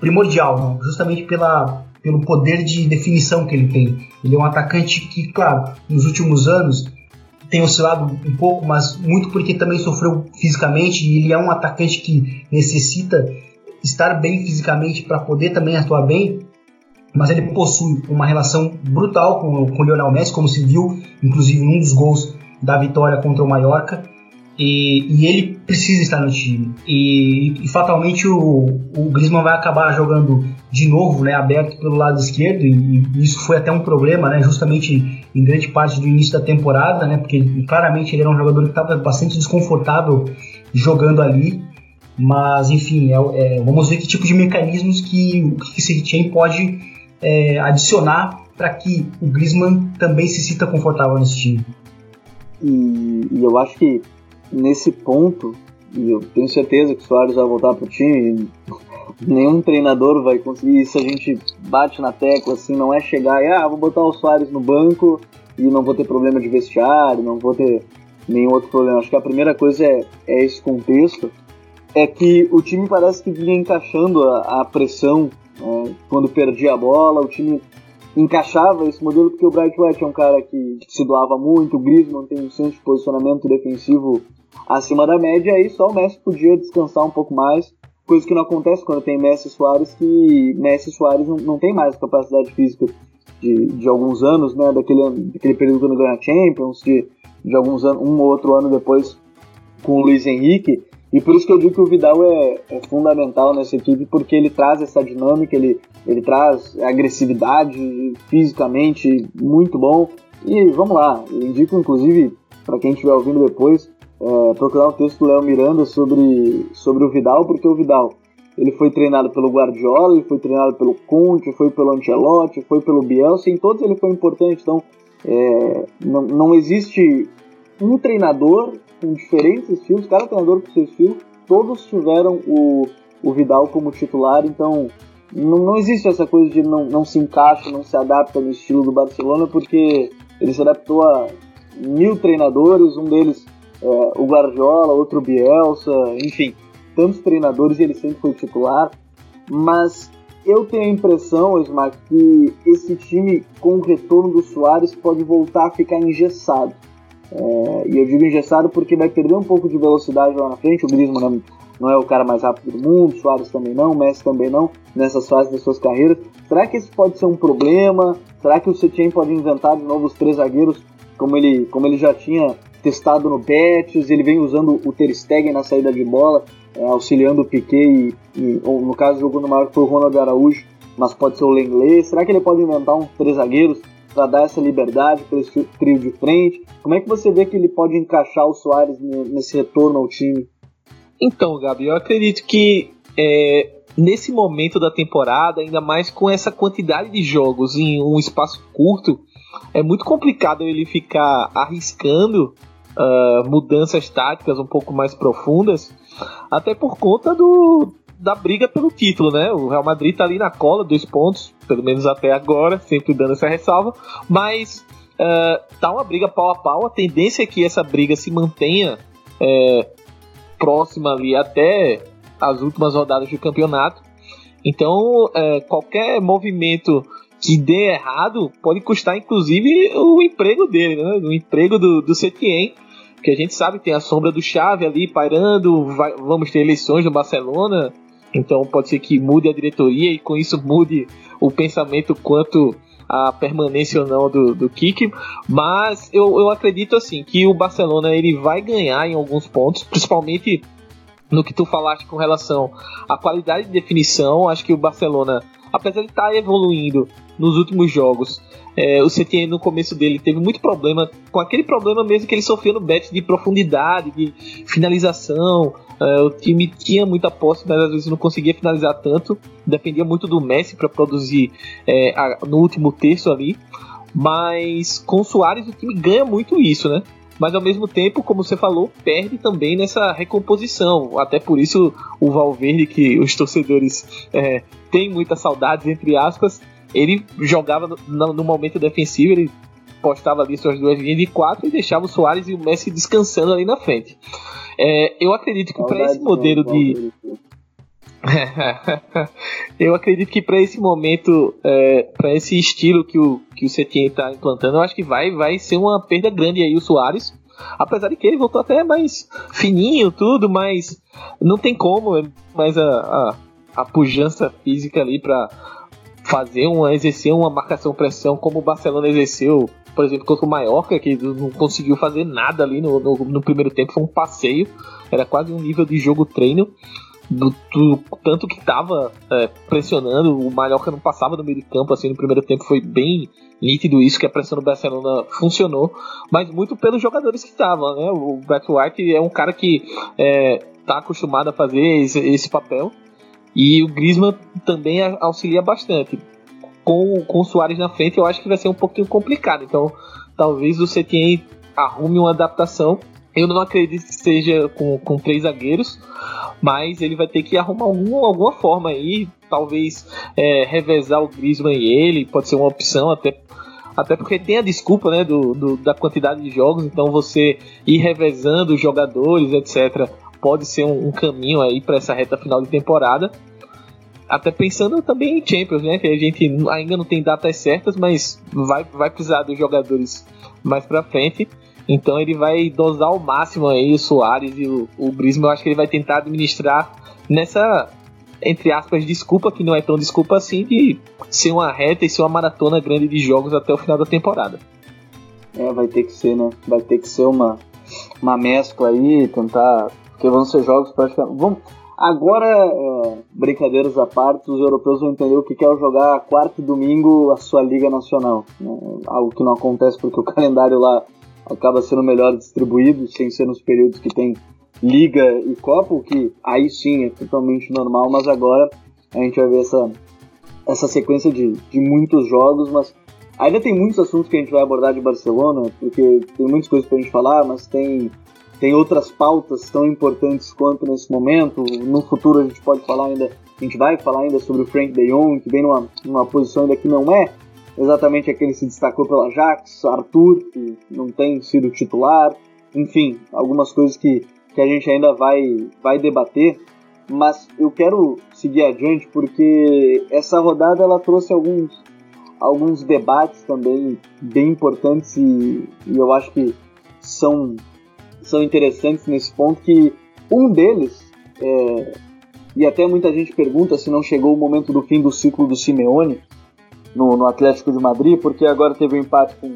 primordial, né? justamente pela, pelo poder de definição que ele tem. Ele é um atacante que, claro, nos últimos anos tem oscilado um pouco, mas muito porque também sofreu fisicamente e ele é um atacante que necessita estar bem fisicamente para poder também atuar bem. Mas ele possui uma relação brutal com, com o Lionel Messi, como se viu, inclusive, num dos gols da vitória contra o Mallorca. E, e, ele precisa estar no time. E, e, fatalmente o, o Griezmann vai acabar jogando de novo, né, aberto pelo lado esquerdo, e, e, isso foi até um problema, né, justamente em grande parte do início da temporada, né, porque claramente ele era um jogador que estava bastante desconfortável jogando ali. Mas enfim, é, é, vamos ver que tipo de mecanismos que o Setien pode é, adicionar para que o Griezmann também se sinta confortável nesse time. E, eu acho que nesse ponto, e eu tenho certeza que o Soares vai voltar pro time, nenhum treinador vai conseguir isso, a gente bate na tecla, assim, não é chegar e, ah, vou botar o Soares no banco e não vou ter problema de vestiário, não vou ter nenhum outro problema. Acho que a primeira coisa é, é esse contexto, é que o time parece que vinha encaixando a, a pressão né? quando perdia a bola, o time encaixava esse modelo porque o Bright White é um cara que se doava muito, o Griezmann tem um senso de posicionamento defensivo acima da média, aí só o Messi podia descansar um pouco mais, coisa que não acontece quando tem Messi e Soares, que Messi e Soares não, não tem mais capacidade física de, de alguns anos, né, daquele, daquele período quando ganha Champions, de, de alguns anos, um ou outro ano depois com o Luiz Henrique, e por isso que eu digo que o Vidal é, é, fundamental nessa equipe, porque ele traz essa dinâmica, ele, ele traz agressividade fisicamente muito bom. E vamos lá, eu indico inclusive, para quem estiver ouvindo depois, é, procurar um texto do Léo Miranda sobre, sobre o Vidal, porque o Vidal ele foi treinado pelo Guardiola, ele foi treinado pelo Conte, foi pelo Ancelotti, foi pelo Bielsa, em todos ele foi importante. Então, é, não, não existe um treinador com diferentes estilos, cada treinador com seu estilo, todos tiveram o, o Vidal como titular, então não, não existe essa coisa de não, não se encaixa, não se adapta no estilo do Barcelona, porque ele se adaptou a mil treinadores, um deles é, o Guardiola, outro o Bielsa, enfim, tantos treinadores e ele sempre foi titular, mas eu tenho a impressão, Osmar, que esse time com o retorno do Soares pode voltar a ficar engessado. É, e eu digo engessado porque vai perder um pouco de velocidade lá na frente. O Griezmann não, não é o cara mais rápido do mundo, Soares também não, Messi também não, nessas fases das suas carreiras. Será que esse pode ser um problema? Será que o Setien pode inventar de novo os três zagueiros como ele, como ele já tinha testado no Betis? Ele vem usando o Ter Stegen na saída de bola, é, auxiliando o Piquet e, e no caso jogou no maior foi o Ronald Araújo, mas pode ser o Lenglet. Será que ele pode inventar uns três zagueiros para dar essa liberdade para esse trio de frente. Como é que você vê que ele pode encaixar o Soares nesse retorno ao time? Então, Gabi, eu acredito que é, nesse momento da temporada, ainda mais com essa quantidade de jogos em um espaço curto, é muito complicado ele ficar arriscando uh, mudanças táticas um pouco mais profundas, até por conta do, da briga pelo título, né? O Real Madrid tá ali na cola, dois pontos, pelo menos até agora, sempre dando essa ressalva, mas uh, tá uma briga pau a pau. A tendência é que essa briga se mantenha é, próxima ali até as últimas rodadas do campeonato. Então, é, qualquer movimento que dê errado pode custar inclusive o emprego dele, né? O emprego do, do Setien, que a gente sabe tem a sombra do Xavi ali pairando, vai, vamos ter eleições no Barcelona, então pode ser que mude a diretoria e com isso mude o pensamento quanto a permanência ou não do, do Kik, mas eu, eu acredito assim que o Barcelona ele vai ganhar em alguns pontos, principalmente no que tu falaste com relação à qualidade de definição, acho que o Barcelona apesar de estar tá evoluindo nos últimos jogos, é, o Setien no começo dele teve muito problema com aquele problema mesmo que ele sofreu no bet de profundidade, de finalização. É, o time tinha muita posse, mas às vezes não conseguia finalizar tanto. Dependia muito do Messi para produzir é, a, no último terço ali. Mas com o Soares o time ganha muito isso, né? mas ao mesmo tempo, como você falou, perde também nessa recomposição. Até por isso o Valverde, que os torcedores é, têm muitas saudades, entre aspas, ele jogava no, no, momento defensivo, ele postava ali suas duas linhas de quatro e deixava o Soares e o Messi descansando ali na frente. É, eu acredito que para esse modelo de. eu acredito que para esse momento, é, para esse estilo que o, que o Setien está implantando, eu acho que vai, vai ser uma perda grande aí o Soares. Apesar de que ele voltou até mais fininho, tudo, mas não tem como, é mais a, a, a pujança física ali para fazer uma, exercer uma marcação pressão como o Barcelona exerceu, por exemplo, contra o Mallorca, que não conseguiu fazer nada ali no, no, no primeiro tempo, foi um passeio, era quase um nível de jogo treino do, do tanto que estava é, pressionando, o Mallorca não passava no meio de campo assim no primeiro tempo, foi bem nítido isso, que a pressão do Barcelona funcionou, mas muito pelos jogadores que estavam, né? O Brett White é um cara que é, tá acostumado a fazer esse, esse papel e o Griezmann também auxilia bastante. Com, com o Soares na frente, eu acho que vai ser um pouquinho complicado. Então, talvez o Setien arrume uma adaptação eu não acredito que seja com, com três zagueiros, mas ele vai ter que arrumar algum, alguma forma aí, talvez é, revezar o Griezmann e ele, pode ser uma opção, até, até porque tem a desculpa né, do, do da quantidade de jogos, então você ir revezando os jogadores, etc., pode ser um, um caminho aí para essa reta final de temporada. Até pensando também em Champions, né? Que a gente ainda não tem datas certas, mas vai, vai precisar dos jogadores mais para frente. Então ele vai dosar ao máximo aí o Soares e o, o Brisma. Eu acho que ele vai tentar administrar nessa, entre aspas, desculpa, que não é tão desculpa assim, de ser uma reta e ser uma maratona grande de jogos até o final da temporada. É, vai ter que ser, né? Vai ter que ser uma, uma mescla aí, tentar. Porque vão ser jogos praticamente. Vamos, agora, é, brincadeiras à parte, os europeus vão entender o que é jogar quarto e domingo a sua Liga Nacional. Né? Algo que não acontece porque o calendário lá acaba sendo melhor distribuído, sem ser nos períodos que tem Liga e Copa, o que aí sim é totalmente normal, mas agora a gente vai ver essa, essa sequência de, de muitos jogos, mas ainda tem muitos assuntos que a gente vai abordar de Barcelona, porque tem muitas coisas para a gente falar, mas tem, tem outras pautas tão importantes quanto nesse momento. No futuro a gente pode falar ainda, a gente vai falar ainda sobre o Frank de Jong, que vem numa, numa posição ainda que não é exatamente aquele se destacou pela Ajax, Arthur, que não tem sido titular, enfim, algumas coisas que, que a gente ainda vai, vai debater, mas eu quero seguir adiante porque essa rodada ela trouxe alguns, alguns debates também bem importantes e, e eu acho que são, são interessantes nesse ponto que um deles é, e até muita gente pergunta se não chegou o momento do fim do ciclo do Simeone, no, no Atlético de Madrid, porque agora teve um empate com,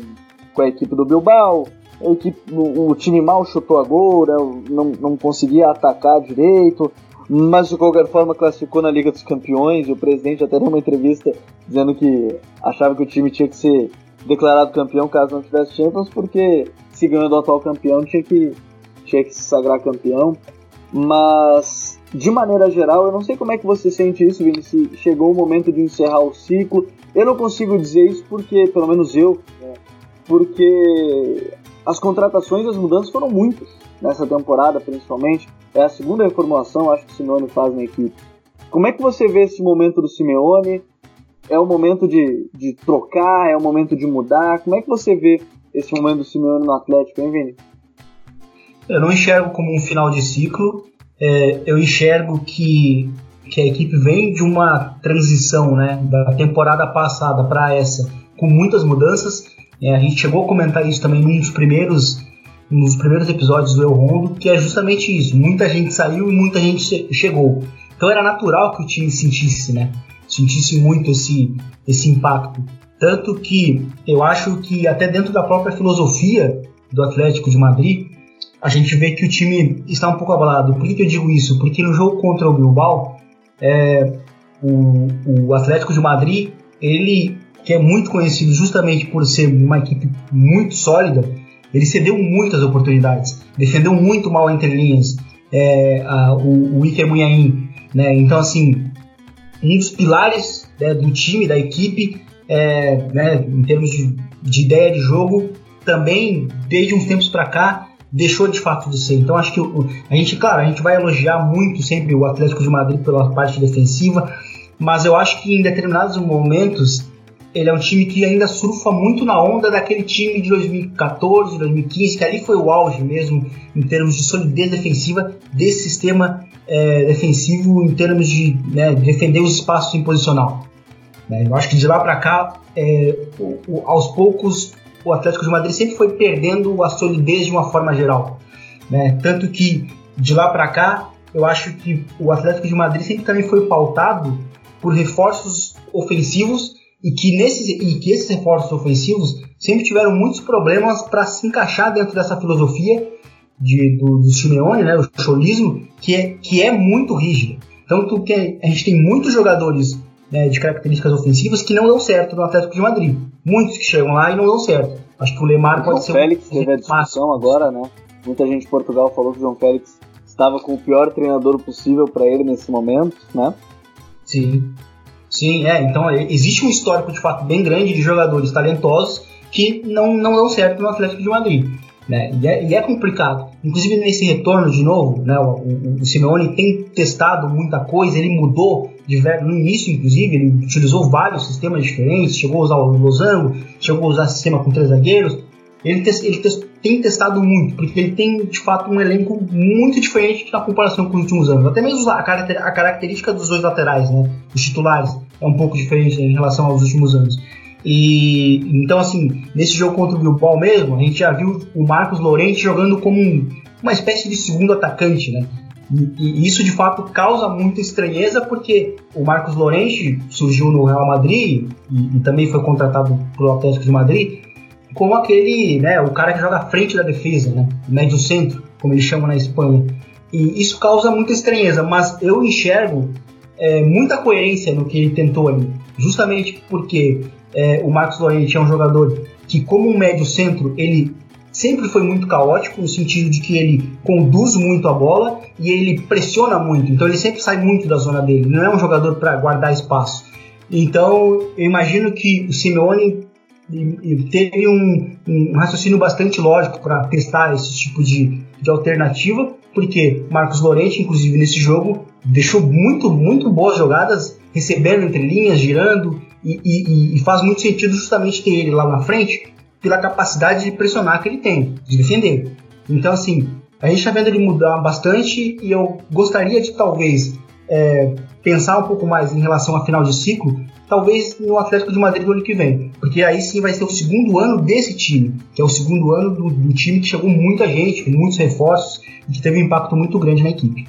com a equipe do Bilbao, a equipe, o, o time mal chutou a gol, né, não, não conseguia atacar direito, mas de qualquer forma classificou na Liga dos Campeões. O presidente até deu uma entrevista dizendo que achava que o time tinha que ser declarado campeão caso não tivesse Champions, porque se ganhou do atual campeão tinha que, tinha que se sagrar campeão. Mas de maneira geral, eu não sei como é que você sente isso, Vini, se chegou o momento de encerrar o ciclo. Eu não consigo dizer isso porque, pelo menos eu, né, porque as contratações, as mudanças foram muitas nessa temporada, principalmente. É a segunda reformulação, acho que o Simeone faz na equipe. Como é que você vê esse momento do Simeone? É o momento de, de trocar? É o momento de mudar? Como é que você vê esse momento do Simeone no Atlético, hein, Vini? Eu não enxergo como um final de ciclo. É, eu enxergo que, que a equipe vem de uma transição né, da temporada passada para essa, com muitas mudanças. É, a gente chegou a comentar isso também num dos primeiros, nos primeiros episódios do El Rondo, que é justamente isso. Muita gente saiu e muita gente chegou. Então era natural que o time sentisse, né? Sentisse muito esse, esse impacto. Tanto que eu acho que até dentro da própria filosofia do Atlético de Madrid, a gente vê que o time está um pouco abalado. Por que, eu digo isso? Porque no jogo contra o Bilbao, é, o, o Atlético de Madrid, ele que é muito conhecido justamente por ser uma equipe muito sólida, ele cedeu muitas oportunidades, defendeu muito mal entre linhas é, a, o, o Iker Munhain, né? Então assim, um dos pilares né, do time, da equipe, é, né, em termos de, de, ideia de jogo, também desde uns tempos para cá deixou de fato de ser. Então acho que o, a gente, claro, a gente vai elogiar muito sempre o Atlético de Madrid pela parte defensiva, mas eu acho que em determinados momentos ele é um time que ainda surfa muito na onda daquele time de 2014, 2015, que ali foi o auge mesmo em termos de solidez defensiva desse sistema é, defensivo em termos de né, defender os espaços em posicional. Né? Eu acho que de lá para cá, é, o, o, aos poucos, o Atlético de Madrid sempre foi perdendo a solidez de uma forma geral. Né? Tanto que de lá para cá, eu acho que o Atlético de Madrid sempre também foi pautado por reforços ofensivos e que, nesses, e que esses reforços ofensivos sempre tiveram muitos problemas para se encaixar dentro dessa filosofia de, do, do Simeone, né, o cholismo, que é, que é muito rígido. Tanto que a gente tem muitos jogadores né, de características ofensivas que não dão certo no Atlético de Madrid. Muitos que chegam lá e não dão certo. Acho que o Lemar pode ser Félix um teve a discussão agora, né? Muita gente de Portugal falou que o João Félix estava com o pior treinador possível para ele nesse momento, né? Sim. Sim, é. Então é, existe um histórico de fato bem grande de jogadores talentosos que não, não dão certo no Atlético de Madrid. Né? E, é, e é complicado. Inclusive nesse retorno de novo, né, o, o, o Simeone tem testado muita coisa, ele mudou no início, inclusive, ele utilizou vários sistemas diferentes, chegou a usar o losango, chegou a usar sistema com três zagueiros. Ele, te, ele te, tem testado muito, porque ele tem de fato um elenco muito diferente na comparação com os últimos anos. Até mesmo a, a característica dos dois laterais, né, os titulares é um pouco diferente em relação aos últimos anos. E então, assim, nesse jogo contra o Bilbao mesmo, a gente já viu o Marcos Lorente jogando como um, uma espécie de segundo atacante, né? E, e, isso de fato causa muita estranheza porque o Marcos Lorente surgiu no Real Madrid e, e também foi contratado pelo Atlético de Madrid como aquele, né, o cara que joga à frente da defesa, né, médio centro, como eles chamam na Espanha. E isso causa muita estranheza, mas eu enxergo é, muita coerência no que ele tentou ali. Justamente porque é, o Marcos Lorente é um jogador que, como um médio centro, ele sempre foi muito caótico, no sentido de que ele conduz muito a bola e ele pressiona muito. Então ele sempre sai muito da zona dele. Não é um jogador para guardar espaço. Então eu imagino que o Simeone teve um, um raciocínio bastante lógico para testar esse tipo de, de alternativa, porque Marcos Lorente, inclusive nesse jogo, deixou muito, muito boas jogadas, recebendo entre linhas, girando, e, e, e, faz muito sentido justamente ter ele lá na frente pela capacidade de pressionar que ele tem, de defender. Então, assim, a gente está vendo ele mudar bastante e eu gostaria de talvez é, pensar um pouco mais em relação à final de ciclo, talvez no Atlético de Madrid do ano que vem, porque aí sim vai ser o segundo ano desse time, que é o segundo ano do, do time que chegou muita gente, muitos reforços e que teve um impacto muito grande na equipe.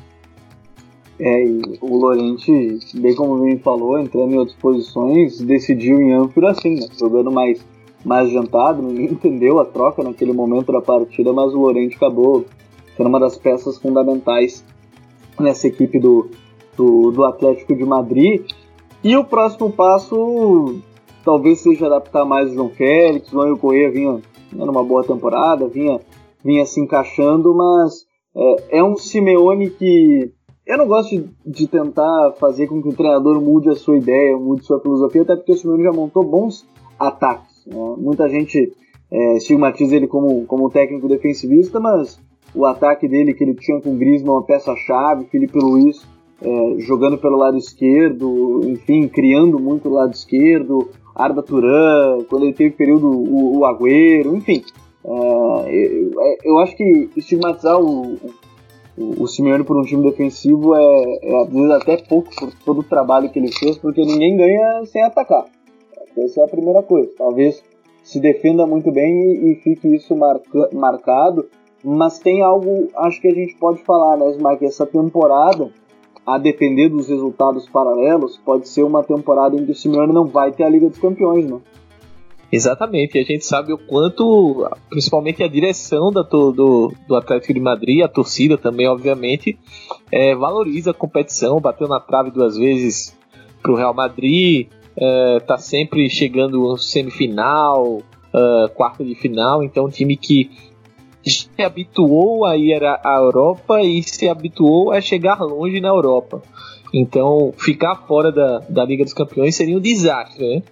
É, e o Lorente, bem como o Vini falou, entrando em outras posições, decidiu em Anfield assim, né? Jogando mais, mais adiantado, ninguém entendeu a troca naquele momento da partida, mas o Lorente acabou sendo uma das peças fundamentais nessa equipe do, do, do Atlético de Madrid. E o próximo passo talvez seja adaptar mais o João Félix, o Anjo Corrêa vinha, vinha numa boa temporada, vinha, vinha se encaixando, mas é, é um Simeone que Eu não gosto de, de, tentar fazer com que o treinador mude a sua ideia, mude sua filosofia, até porque o Simeone já montou bons ataques. Né? Muita gente é, estigmatiza ele como, como técnico defensivista, mas o ataque dele que ele tinha com o Griezmann, uma peça-chave, Felipe Luiz é, jogando pelo lado esquerdo, enfim, criando muito o lado esquerdo, Arda Turan, quando ele teve período o, o Agüero, enfim. É, eu, eu, acho que estigmatizar o, o, o Simeone por um time defensivo é, é, às vezes até pouco por todo o trabalho que ele fez, porque ninguém ganha sem atacar. Essa é a primeira coisa. Talvez se defenda muito bem e, e fique isso marca, marcado, mas tem algo, acho que a gente pode falar, né, que essa temporada a depender dos resultados paralelos, pode ser uma temporada em que o Simeone não vai ter a Liga dos Campeões, né? Exatamente, e a gente sabe o quanto, principalmente a direção da, do, do Atlético de Madrid, a torcida também, obviamente, é, valoriza a competição, bateu na trave duas vezes para o Real Madrid, é, tá sempre chegando semifinal, uh, quarta de final, então um time que se habituou a ir à Europa e se habituou a chegar longe na Europa. Então, ficar fora da, da Liga dos Campeões seria um desastre, né?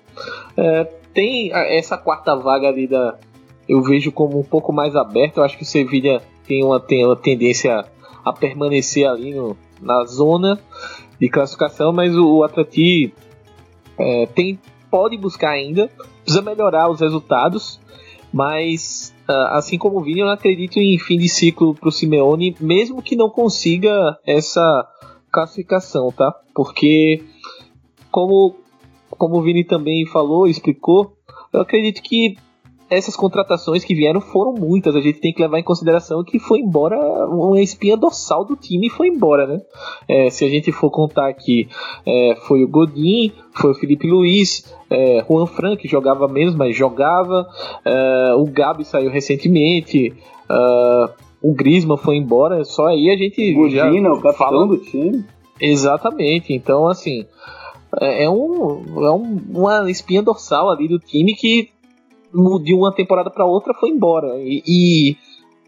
É, tem essa quarta vaga ali da. Eu vejo como um pouco mais aberta. Eu acho que o Sevilla tem uma, tem uma tendência a permanecer ali no, na zona de classificação, mas o, o Atleti é, tem, pode buscar ainda, precisa melhorar os resultados, mas Uh, assim como o Vini, eu acredito em fim de ciclo para o Simeone, mesmo que não consiga essa classificação, tá? Porque, como, como o Vini também falou, explicou, eu acredito que essas contratações que vieram foram muitas. A gente tem que levar em consideração que foi embora uma espinha dorsal do time e foi embora, né? É, se a gente for contar aqui, é, foi o Godin, foi o Felipe Luiz, é, Juan Frank que jogava menos, mas jogava. É, o Gabi saiu recentemente. É, o Griezmann foi embora. Só aí a gente Godin, já o capitão fala... do time. Exatamente. Então, assim, é, é um, é um, uma espinha dorsal ali do time que de uma temporada para outra foi embora. E, e,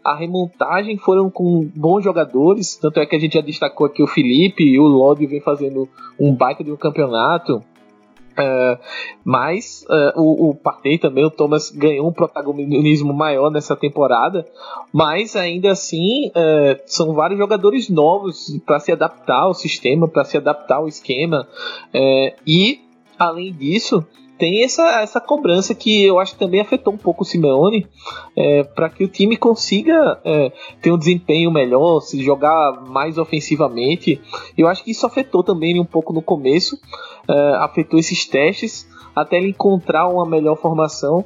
a remontagem foram com bons jogadores, tanto é que a gente já destacou aqui o Felipe e o Lodi vem fazendo um baita de um campeonato. Uh, mas uh, o, o Partey também, o Thomas ganhou um protagonismo maior nessa temporada, mas ainda assim uh, são vários jogadores novos para se adaptar ao sistema, para se adaptar ao esquema, e além disso, tem essa, essa cobrança que eu acho que também afetou um pouco o Simeone é, para que o time consiga é, ter um desempenho melhor, se jogar mais ofensivamente. Eu acho que isso afetou também um pouco no começo, é, afetou esses testes até ele encontrar uma melhor formação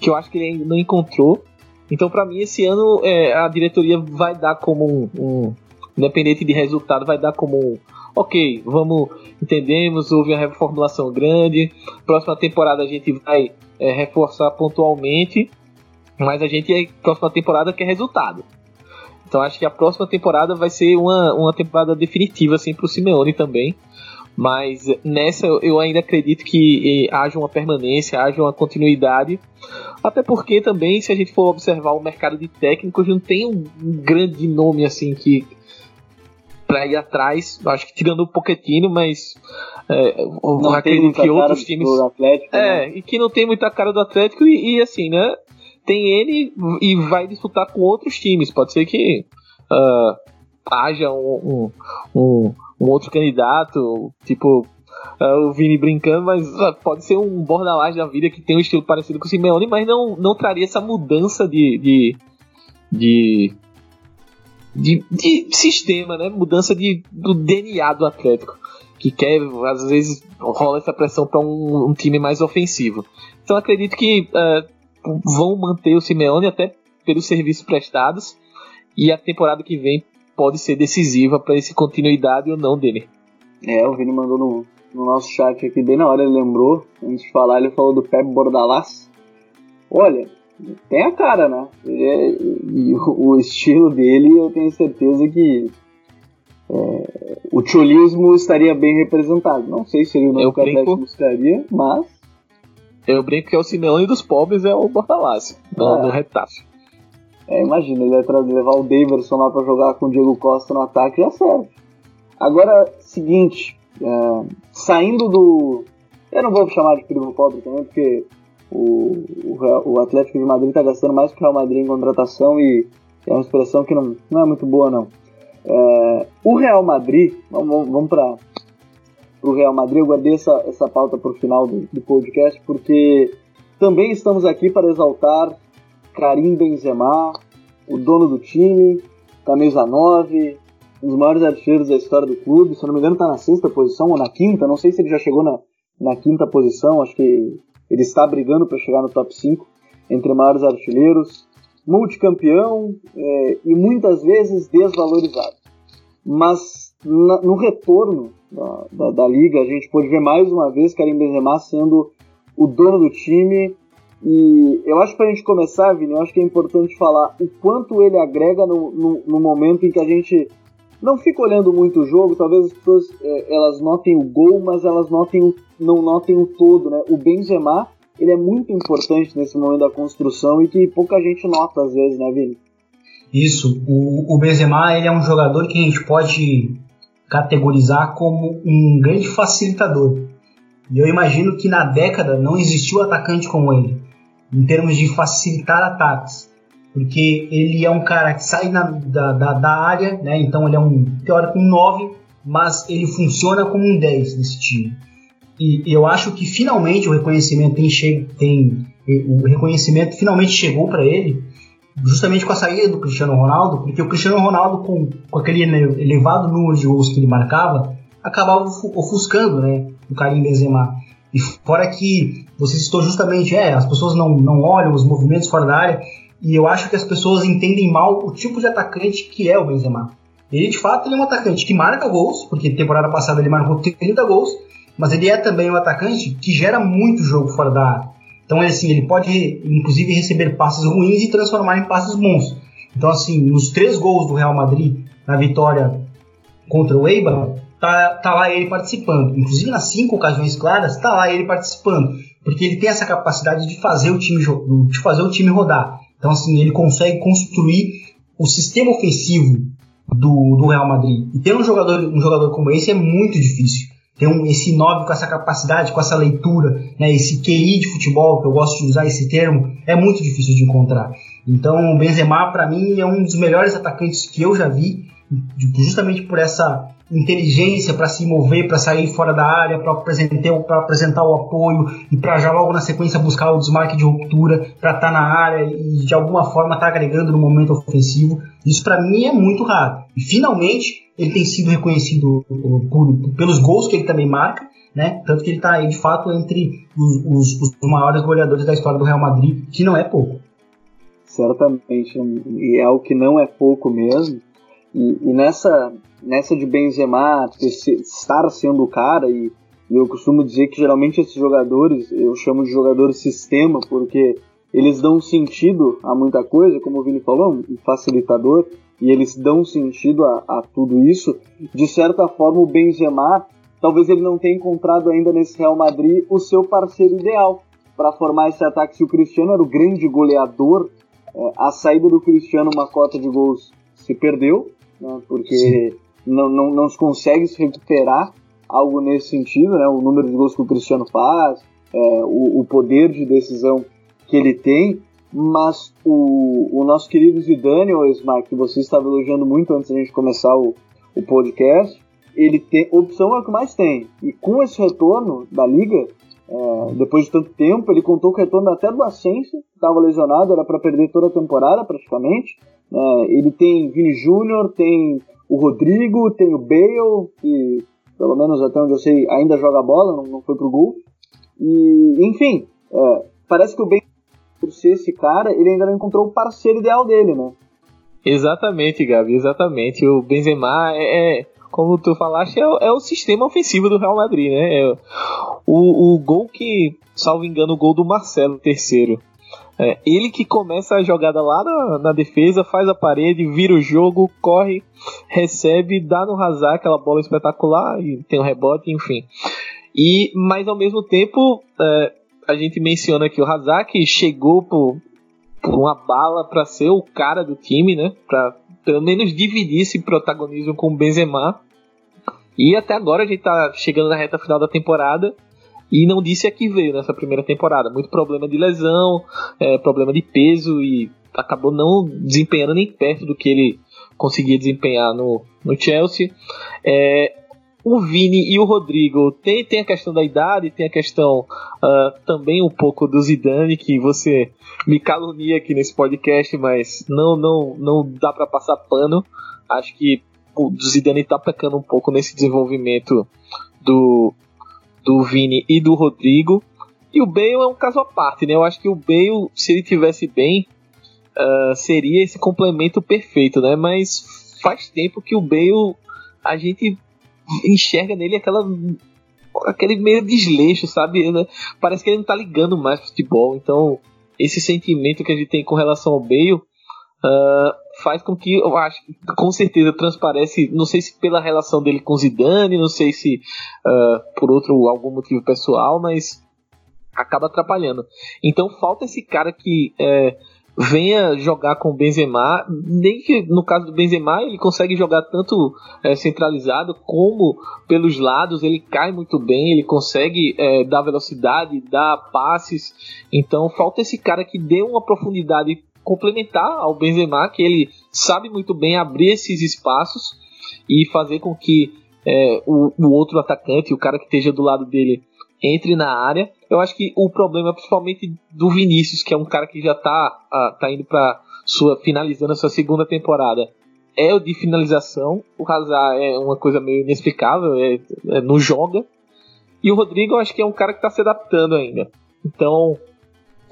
que eu acho que ele ainda não encontrou. Então, para mim, esse ano é, a diretoria vai dar como um, um, independente de resultado, vai dar como ok, vamos, entendemos, houve uma reformulação grande, próxima temporada a gente vai é, reforçar pontualmente, mas a gente, próxima temporada, quer resultado. Então acho que a próxima temporada vai ser uma, uma temporada definitiva assim, para o Simeone também. Mas nessa eu ainda acredito que haja uma permanência, haja uma continuidade. Até porque também, se a gente for observar o mercado de técnicos, não tem um grande nome assim que para ir atrás. Acho que tirando o Poquetino, mas é, não acredito que outros times. Atlético, é, né? e que não tem muita cara do Atlético e, e, assim, né? Tem ele e vai disputar com outros times. Pode ser que uh, haja um, um, um, um, outro candidato, tipo. Uh, o Vini brincando, mas uh, pode ser um bordalagem da vida que tem um estilo parecido com o Simeone, mas não, não traria essa mudança de, de, de de, de sistema, né? Mudança de, do DNA do Atlético. Que quer, às vezes, rola essa pressão para um, um, time mais ofensivo. Então acredito que uh, vão manter o Simeone até pelos serviços prestados. E a temporada que vem pode ser decisiva para esse continuidade ou não dele. É, o Vini mandou no, no nosso chat aqui, bem na hora ele lembrou, antes de falar, ele falou do Pep Bordalás. Olha, tem a cara, né? É, e o, o, estilo dele, eu tenho certeza que é, o cholismo estaria bem representado. Não sei se ele o nome que o buscaria, mas. Eu brinco que é o Simeone dos pobres é o Bortalassi, no, é. no Retafe. É, imagina, ele vai levar o Daverson lá pra jogar com o Diego Costa no ataque, já serve. Agora, seguinte, é, saindo do. Eu não vou chamar de primo pobre também, porque o, o, o Atlético de Madrid está gastando mais que o Real Madrid em contratação e é uma expressão que não, não é muito boa, não. É, o Real Madrid, vamos, vamos para o Real Madrid, eu guardei essa, essa pauta para o final do, do podcast, porque também estamos aqui para exaltar Karim Benzema, o dono do time, camisa 9, um dos maiores artilheiros da história do clube. Se não me engano, está na sexta posição ou na quinta. Não sei se ele já chegou na, na quinta posição. Acho que ele está brigando para chegar no top 5 entre maiores artilheiros. Multicampeão é, e muitas vezes desvalorizado. Mas na, no retorno da, da, da, liga, a gente pôde ver mais uma vez Karim Benzema sendo o dono do time e eu acho que para a gente começar, Vini, eu acho que é importante falar o quanto ele agrega no, no, no, momento em que a gente não fica olhando muito o jogo, talvez as pessoas é, elas notem o gol, mas elas notem o, não notem o todo, né? O Benzema, ele é muito importante nesse momento da construção e que pouca gente nota às vezes, né, Vini? Isso, o, o Benzema, ele é um jogador que a gente pode categorizar como um grande facilitador. E eu imagino que na década não existiu atacante como ele em termos de facilitar ataques. Porque ele é um cara que sai na, da, da, da, área, né? então ele é um teórico um 9, mas ele funciona como um 10 nesse time. E eu acho que finalmente o reconhecimento tem, tem o reconhecimento finalmente chegou para ele, justamente com a saída do Cristiano Ronaldo, porque o Cristiano Ronaldo, com, com aquele elevado número de gols que ele marcava, acabava ofuscando né, o Karim Benzema. E fora que você citou justamente, é, as pessoas não, não olham os movimentos fora da área, e eu acho que as pessoas entendem mal o tipo de atacante que é o Benzema. Ele, de fato, ele é um atacante que marca gols, porque temporada passada ele marcou 30 gols, mas ele é também um atacante que gera muito jogo fora da área. Então, assim, ele pode, inclusive, receber passes ruins e transformar em passes bons. Então, assim, nos três gols do Real Madrid, na vitória contra o Eibar, tá, tá lá ele participando. Inclusive nas cinco ocasiões claras, tá lá ele participando. Porque ele tem essa capacidade de fazer o time, de fazer o time rodar. Então, assim, ele consegue construir o sistema ofensivo do, do Real Madrid. E ter um jogador, um jogador como esse é muito difícil. Ter um, esse 9 com essa capacidade, com essa leitura, né, esse QI de futebol, que eu gosto de usar esse termo, é muito difícil de encontrar. Então, o Benzema, para mim, é um dos melhores atacantes que eu já vi, justamente por essa inteligência para se mover, para sair fora da área, para apresentar, apresentar o apoio e para já logo na sequência buscar o desmarque de ruptura, para estar tá na área e de alguma forma estar tá agregando no momento ofensivo. Isso para mim é muito raro. E finalmente ele tem sido reconhecido por, por, pelos gols que ele também marca, né? Tanto que ele está aí de fato entre os, os, os maiores goleadores da história do Real Madrid, que não é pouco. Certamente, e é o que não é pouco mesmo. E, e nessa nessa de Benzema estar sendo o cara, e, eu costumo dizer que geralmente esses jogadores, eu chamo de jogadores sistema, porque eles dão sentido a muita coisa, como o Vini falou, um facilitador, e eles dão sentido a, a, tudo isso. De certa forma, o Benzema, talvez ele não tenha encontrado ainda nesse Real Madrid o seu parceiro ideal para formar esse ataque. Se o Cristiano era o grande goleador, é, a saída do Cristiano, uma cota de gols se perdeu, né, porque Sim não, não, não se consegue se recuperar algo nesse sentido, né? O número de gols que o Cristiano faz, é, o, o, poder de decisão que ele tem, mas o, o nosso querido Zidane, o Ismael, que você estava elogiando muito antes da gente começar o, o podcast, ele tem opção é o que mais tem. E com esse retorno da liga, é, depois de tanto tempo, ele contou com o retorno até do Ascenso, que estava lesionado, era para perder toda a temporada praticamente. É, ele tem Vini Júnior, tem o Rodrigo, tem o Bale, que pelo menos até onde eu sei ainda joga bola, não, não foi pro gol. E, enfim, é, parece que o Bale, por ser esse cara, ele ainda não encontrou o parceiro ideal dele, né? Exatamente, Gabi, exatamente. O Benzema é, é como tu falaste, é, é, o sistema ofensivo do Real Madrid, né? É o, o gol que, salvo engano, o gol do Marcelo, terceiro. É, ele que começa a jogada lá na, na, defesa, faz a parede, vira o jogo, corre, recebe, dá no Hazard aquela bola espetacular e tem um rebote, enfim. E, mas ao mesmo tempo, é, a gente menciona que o Hazard que chegou por, por uma bala para ser o cara do time, né? Para pelo menos dividir esse protagonismo com o Benzema. E até agora a gente tá chegando na reta final da temporada e não disse a que veio nessa primeira temporada. Muito problema de lesão, é, problema de peso e acabou não desempenhando nem perto do que ele conseguia desempenhar no, no Chelsea. É, o Vini e o Rodrigo tem, tem a questão da idade, tem a questão uh, também um pouco do Zidane, que você me calunia aqui nesse podcast, mas não não, não dá para passar pano. Acho que o Zidane tá pecando um pouco nesse desenvolvimento do, do Vini e do Rodrigo. E o Bale é um caso à parte, né? Eu acho que o Bale, se ele tivesse bem, uh, seria esse complemento perfeito, né? Mas faz tempo que o Bale a gente enxerga nele aquela aquele meio desleixo, sabe? Parece que ele não tá ligando mais pro futebol. Então, esse sentimento que a gente tem com relação ao Bale uh, faz com que eu acho com certeza transparece, não sei se pela relação dele com Zidane, não sei se uh, por outro algum motivo pessoal, mas acaba atrapalhando. Então falta esse cara que é, venha jogar com o Benzema, nem que no caso do Benzema ele consegue jogar tanto é, centralizado como pelos lados, ele cai muito bem, ele consegue é, dar velocidade, dar passes, então falta esse cara que dê uma profundidade complementar ao Benzema, que ele sabe muito bem abrir esses espaços e fazer com que é, o, o outro atacante, o cara que esteja do lado dele, entre na área. Eu acho que o problema é principalmente do Vinícius, que é um cara que já tá, uh, tá indo para sua finalizando a sua segunda temporada. É o de finalização, o Hazard é uma coisa meio inexplicável, é, é, não joga. E o Rodrigo eu acho que é um cara que está se adaptando ainda. Então,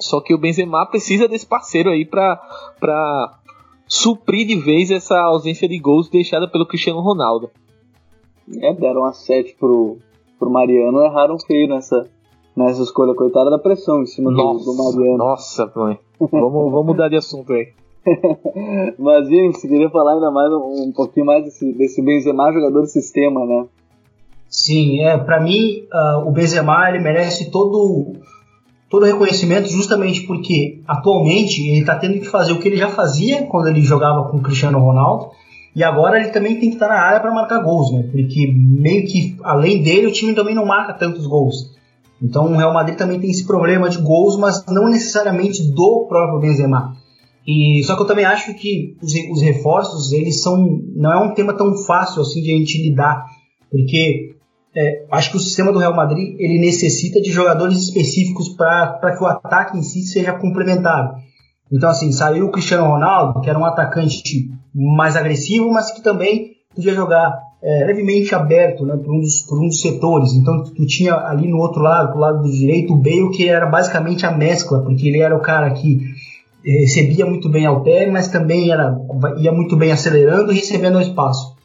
só que o Benzema precisa desse parceiro aí para suprir de vez essa ausência de gols deixada pelo Cristiano Ronaldo. É, deram a 7 pro, pro Mariano, erraram feio nessa, nessa escolha, coitada da pressão em cima nossa, do, do Mariano. Nossa, mãe. Vamos, vamos mudar de assunto aí. Mas, gente, queria falar ainda mais um, um pouquinho mais desse, desse Benzema, jogador de sistema, né? Sim, é, para mim, uh, o Benzema ele merece todo todo reconhecimento justamente porque atualmente ele está tendo que fazer o que ele já fazia quando ele jogava com o Cristiano Ronaldo e agora ele também tem que estar na área para marcar gols, né? Porque meio que além dele o time também não marca tantos gols. Então o Real Madrid também tem esse problema de gols, mas não necessariamente do próprio Benzema. E só que eu também acho que os, os reforços eles são não é um tema tão fácil assim de a gente lidar, porque é, acho que o sistema do Real Madrid ele necessita de jogadores específicos para que o ataque em si seja complementar. Então, assim, saiu o Cristiano Ronaldo, que era um atacante mais agressivo, mas que também podia jogar é, levemente aberto né, por, um um dos setores. Então, tu tinha ali no outro lado, pro lado do direito, o Bale, que era basicamente a mescla, porque ele era o cara que é, recebia muito bem ao pé, mas também era, ia muito bem acelerando e recebendo espaço.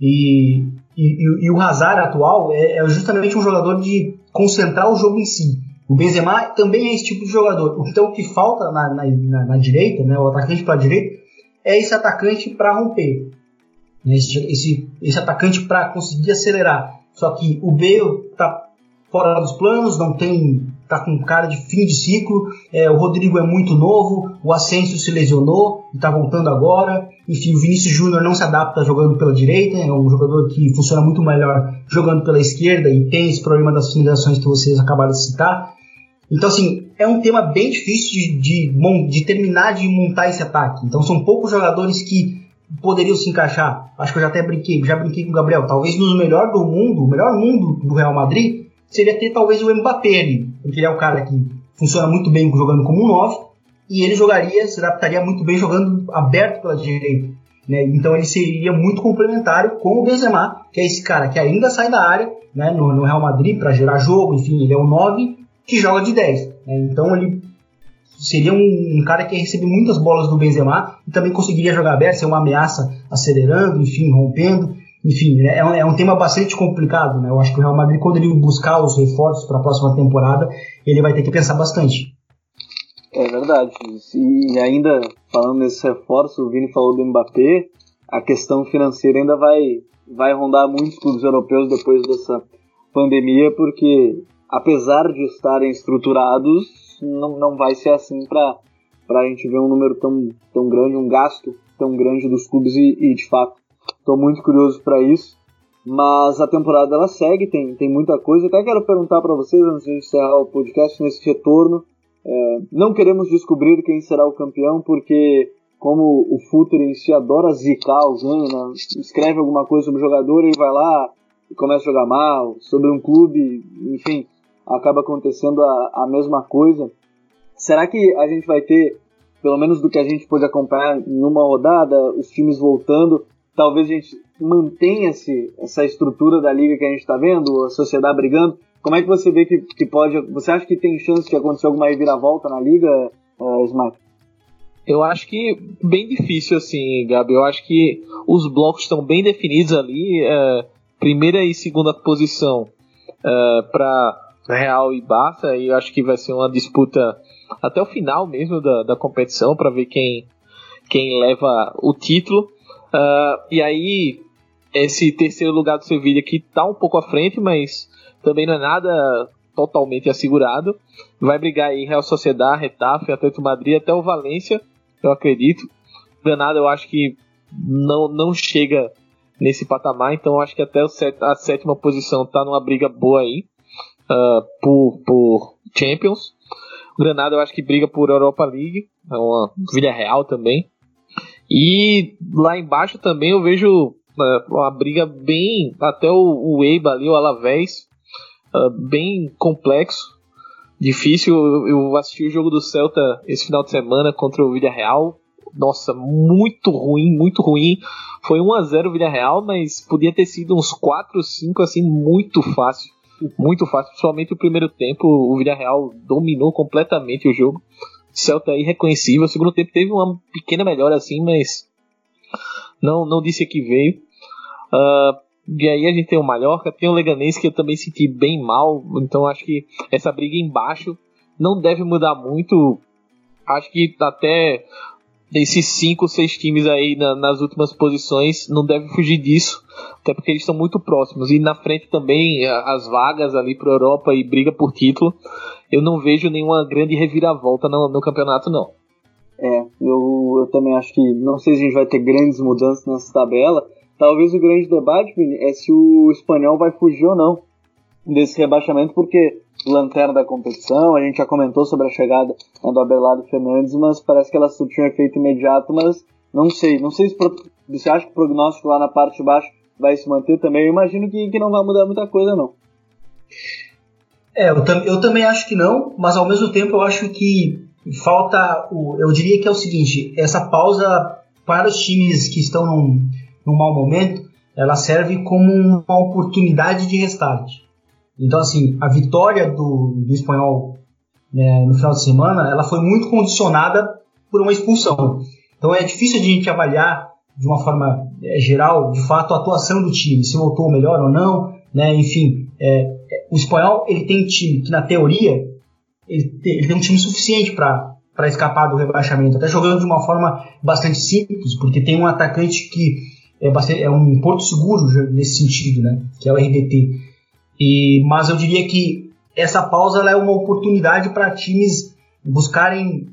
E e, e, e, o Hazard atual é, é, justamente um jogador de concentrar o jogo em si. O Benzema também é esse tipo de jogador. Então o que falta na, na, na, na direita, né, o atacante para a direita, é esse atacante para romper. Né, esse, esse, esse atacante para conseguir acelerar. Só que o Bale está fora dos planos, não tem tá com cara de fim de ciclo. É, o Rodrigo é muito novo, o Asensio se lesionou e está voltando agora. Enfim, o Vinícius Júnior não se adapta jogando pela direita, é um jogador que funciona muito melhor jogando pela esquerda e tem esse problema das finalizações que vocês acabaram de citar. Então, assim, é um tema bem difícil de, de, de terminar de montar esse ataque. Então, são poucos jogadores que poderiam se encaixar. Acho que eu já até brinquei, já brinquei com o Gabriel. Talvez no melhor do mundo, o melhor mundo do Real Madrid, seria ter talvez o Mbappé ali, porque ele é um cara que funciona muito bem jogando como um 9 e ele jogaria, se adaptaria muito bem jogando aberto pela direita. Né? Então ele seria muito complementar com o Benzema, que é esse cara que ainda sai da área né, no, no Real Madrid para gerar jogo, enfim, ele é um 9 que joga de 10. Né? Então ele seria um, um, cara que ia receber muitas bolas do Benzema e também conseguiria jogar aberto, ser uma ameaça acelerando, enfim, rompendo. Enfim, é, é um, é um tema bastante complicado, né? Eu acho que o Real Madrid, quando ele buscar os reforços para a próxima temporada, ele vai ter que pensar bastante. É verdade. E ainda falando nesse reforço, o Vini falou do Mbappé, a questão financeira ainda vai, vai rondar muitos clubes europeus depois dessa pandemia, porque apesar de estarem estruturados, não, não vai ser assim para a gente ver um número tão, tão grande, um gasto tão grande dos clubes e, e de fato Estou muito curioso para isso. Mas a temporada ela segue, tem, tem muita coisa. Até quero perguntar para vocês, antes de encerrar o podcast, nesse retorno. É, não queremos descobrir quem será o campeão, porque como o Futre em si adora zicar alguém, né? escreve alguma coisa sobre o jogador, ele vai lá e começa a jogar mal, sobre um clube, enfim, acaba acontecendo a, a mesma coisa. Será que a gente vai ter, pelo menos do que a gente pôde acompanhar em uma rodada, os times voltando, talvez a gente mantenha -se essa estrutura da liga que a gente está vendo, a sociedade brigando? Como é que você vê que, que pode. Você acha que tem chance de acontecer alguma reviravolta na liga, uh, Smart? Eu acho que bem difícil assim, Gabi. Eu acho que os blocos estão bem definidos ali. É, primeira e segunda posição é, para Real e Barça. E eu acho que vai ser uma disputa até o final mesmo da, da competição para ver quem, quem leva o título. Uh, e aí, esse terceiro lugar do Sevilla aqui está um pouco à frente, mas também não é nada totalmente assegurado. Vai brigar aí Real Sociedade, Retafe, Atlético Madrid, até o Valência eu acredito. Granada eu acho que não, não chega nesse patamar, então eu acho que até a sétima posição tá numa briga boa aí uh, por, por Champions. Granada eu acho que briga por Europa League, é uma Vila Real também. E lá embaixo também eu vejo uh, uma briga bem. Até o, o Eibar ali, o Alavés, uh, bem complexo difícil. Eu assisti o jogo do Celta esse final de semana contra o Villarreal. Nossa, muito ruim, muito ruim. Foi 1 a 0 o Villarreal, mas podia ter sido uns 4, 5 assim muito fácil. Muito fácil, principalmente o primeiro tempo, o Villarreal dominou completamente o jogo. Celta é irreconhecível. O segundo tempo teve uma pequena melhora assim, mas não não disse que veio. Uh, e aí a gente tem o Mallorca, tem o Leganês que eu também senti bem mal, então acho que essa briga embaixo não deve mudar muito. Acho que até desses 5, 6 times aí na, nas últimas posições não deve fugir disso, até porque eles estão muito próximos. E na frente também as vagas ali para Europa e briga por título, eu não vejo nenhuma grande reviravolta no, no campeonato não. É, eu, eu também acho que não sei se a gente vai ter grandes mudanças nessa tabela, Talvez o grande debate é se o espanhol vai fugir ou não desse rebaixamento, porque lanterna da competição, a gente já comentou sobre a chegada né, do Abelardo Fernandes, mas parece que ela surtiu um efeito imediato, mas não sei, não sei se você acha que o prognóstico lá na parte de baixo vai se manter também, eu imagino que, que não vai mudar muita coisa não. É, eu, tam, eu também acho que não, mas ao mesmo tempo eu acho que falta o, eu diria que é o seguinte, essa pausa para os times que estão num, num mau momento, ela serve como uma oportunidade de restart. Então, assim, a vitória do, do espanhol né, no final de semana, ela foi muito condicionada por uma expulsão. Então, é difícil de a gente avaliar de uma forma é, geral, de fato, a atuação do time, se voltou melhor ou não, né? Enfim, é, é o espanhol ele tem time que na teoria ele tem, ele tem um time suficiente para para escapar do rebaixamento, até jogando de uma forma bastante simples, porque tem um atacante que é, bastante, é um porto seguro nesse sentido, né? Que é o RDT. E, mas eu diria que essa pausa é uma oportunidade para times buscarem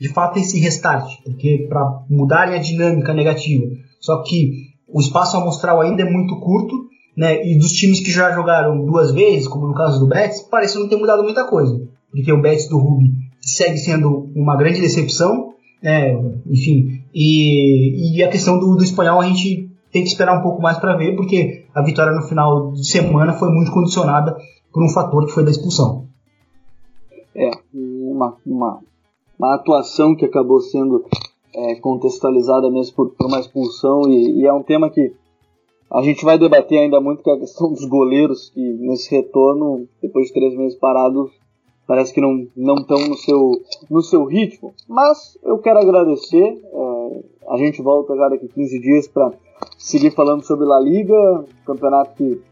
de fato esse restart, porque para mudarem a dinâmica negativa. Só que o espaço amostral ainda é muito curto, né? E dos times que já jogaram duas vezes, como no caso do Betis, parece não ter mudado muita coisa, porque o Betis do Ruby segue sendo uma grande decepção, né? Enfim, e, e a questão do, do espanhol a gente tem que esperar um pouco mais para ver, porque a vitória no final de semana foi muito condicionada por um fator que foi da expulsão. É, uma, uma, uma atuação que acabou sendo é, contextualizada mesmo por, por uma expulsão, e, e, é um tema que a gente vai debater ainda muito, que é a questão dos goleiros, que nesse retorno, depois de três meses parados, parece que não estão no seu no seu ritmo. Mas eu quero agradecer. É, a gente volta já daqui 15 dias para seguir falando sobre La Liga, campeonato que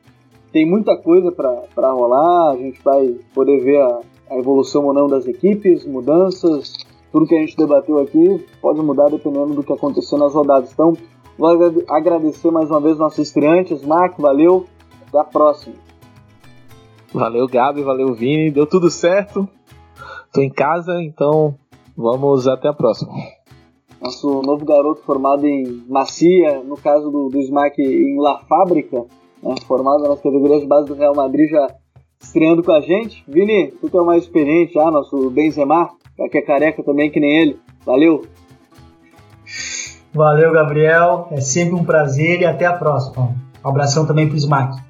tem muita coisa para rolar. A gente vai poder ver a, a evolução ou não das equipes, mudanças, tudo que a gente debateu aqui pode mudar dependendo do que acontecer nas rodadas. Então, vou agradecer mais uma vez nossos estreantes. Mac, valeu. Até a próxima. Valeu, Gabi, valeu, Vini. Deu tudo certo. Tô em casa, então vamos até a próxima. Nosso novo garoto formado em Macia, no caso do, do Smack em La Fábrica, né, formado nas categorias de base do Real Madrid, já estreando com a gente. Vini, tu que é o mais experiente, já, nosso Benzema, que é careca também, que nem ele. Valeu! Valeu, Gabriel. É sempre um prazer e até a próxima. Um abração também pro Smack.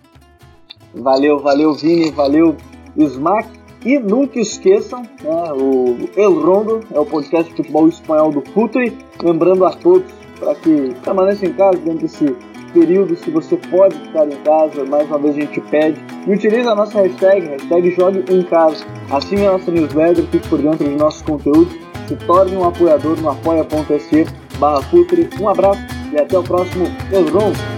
Valeu, valeu, Vini, valeu, Smack. E nunca esqueçam, né, o El Rondo é o podcast de futebol espanhol do Futuri. Lembrando a todos para que permaneçam em casa dentro desse período, se você pode ficar em casa, mais uma vez a gente pede. E utilize a nossa hashtag, hashtag Jogue em Casa. Assine a nossa newsletter, fique por dentro de nossos conteúdos, se torne um apoiador no apoia.se barra Um abraço e até o próximo El Rondo.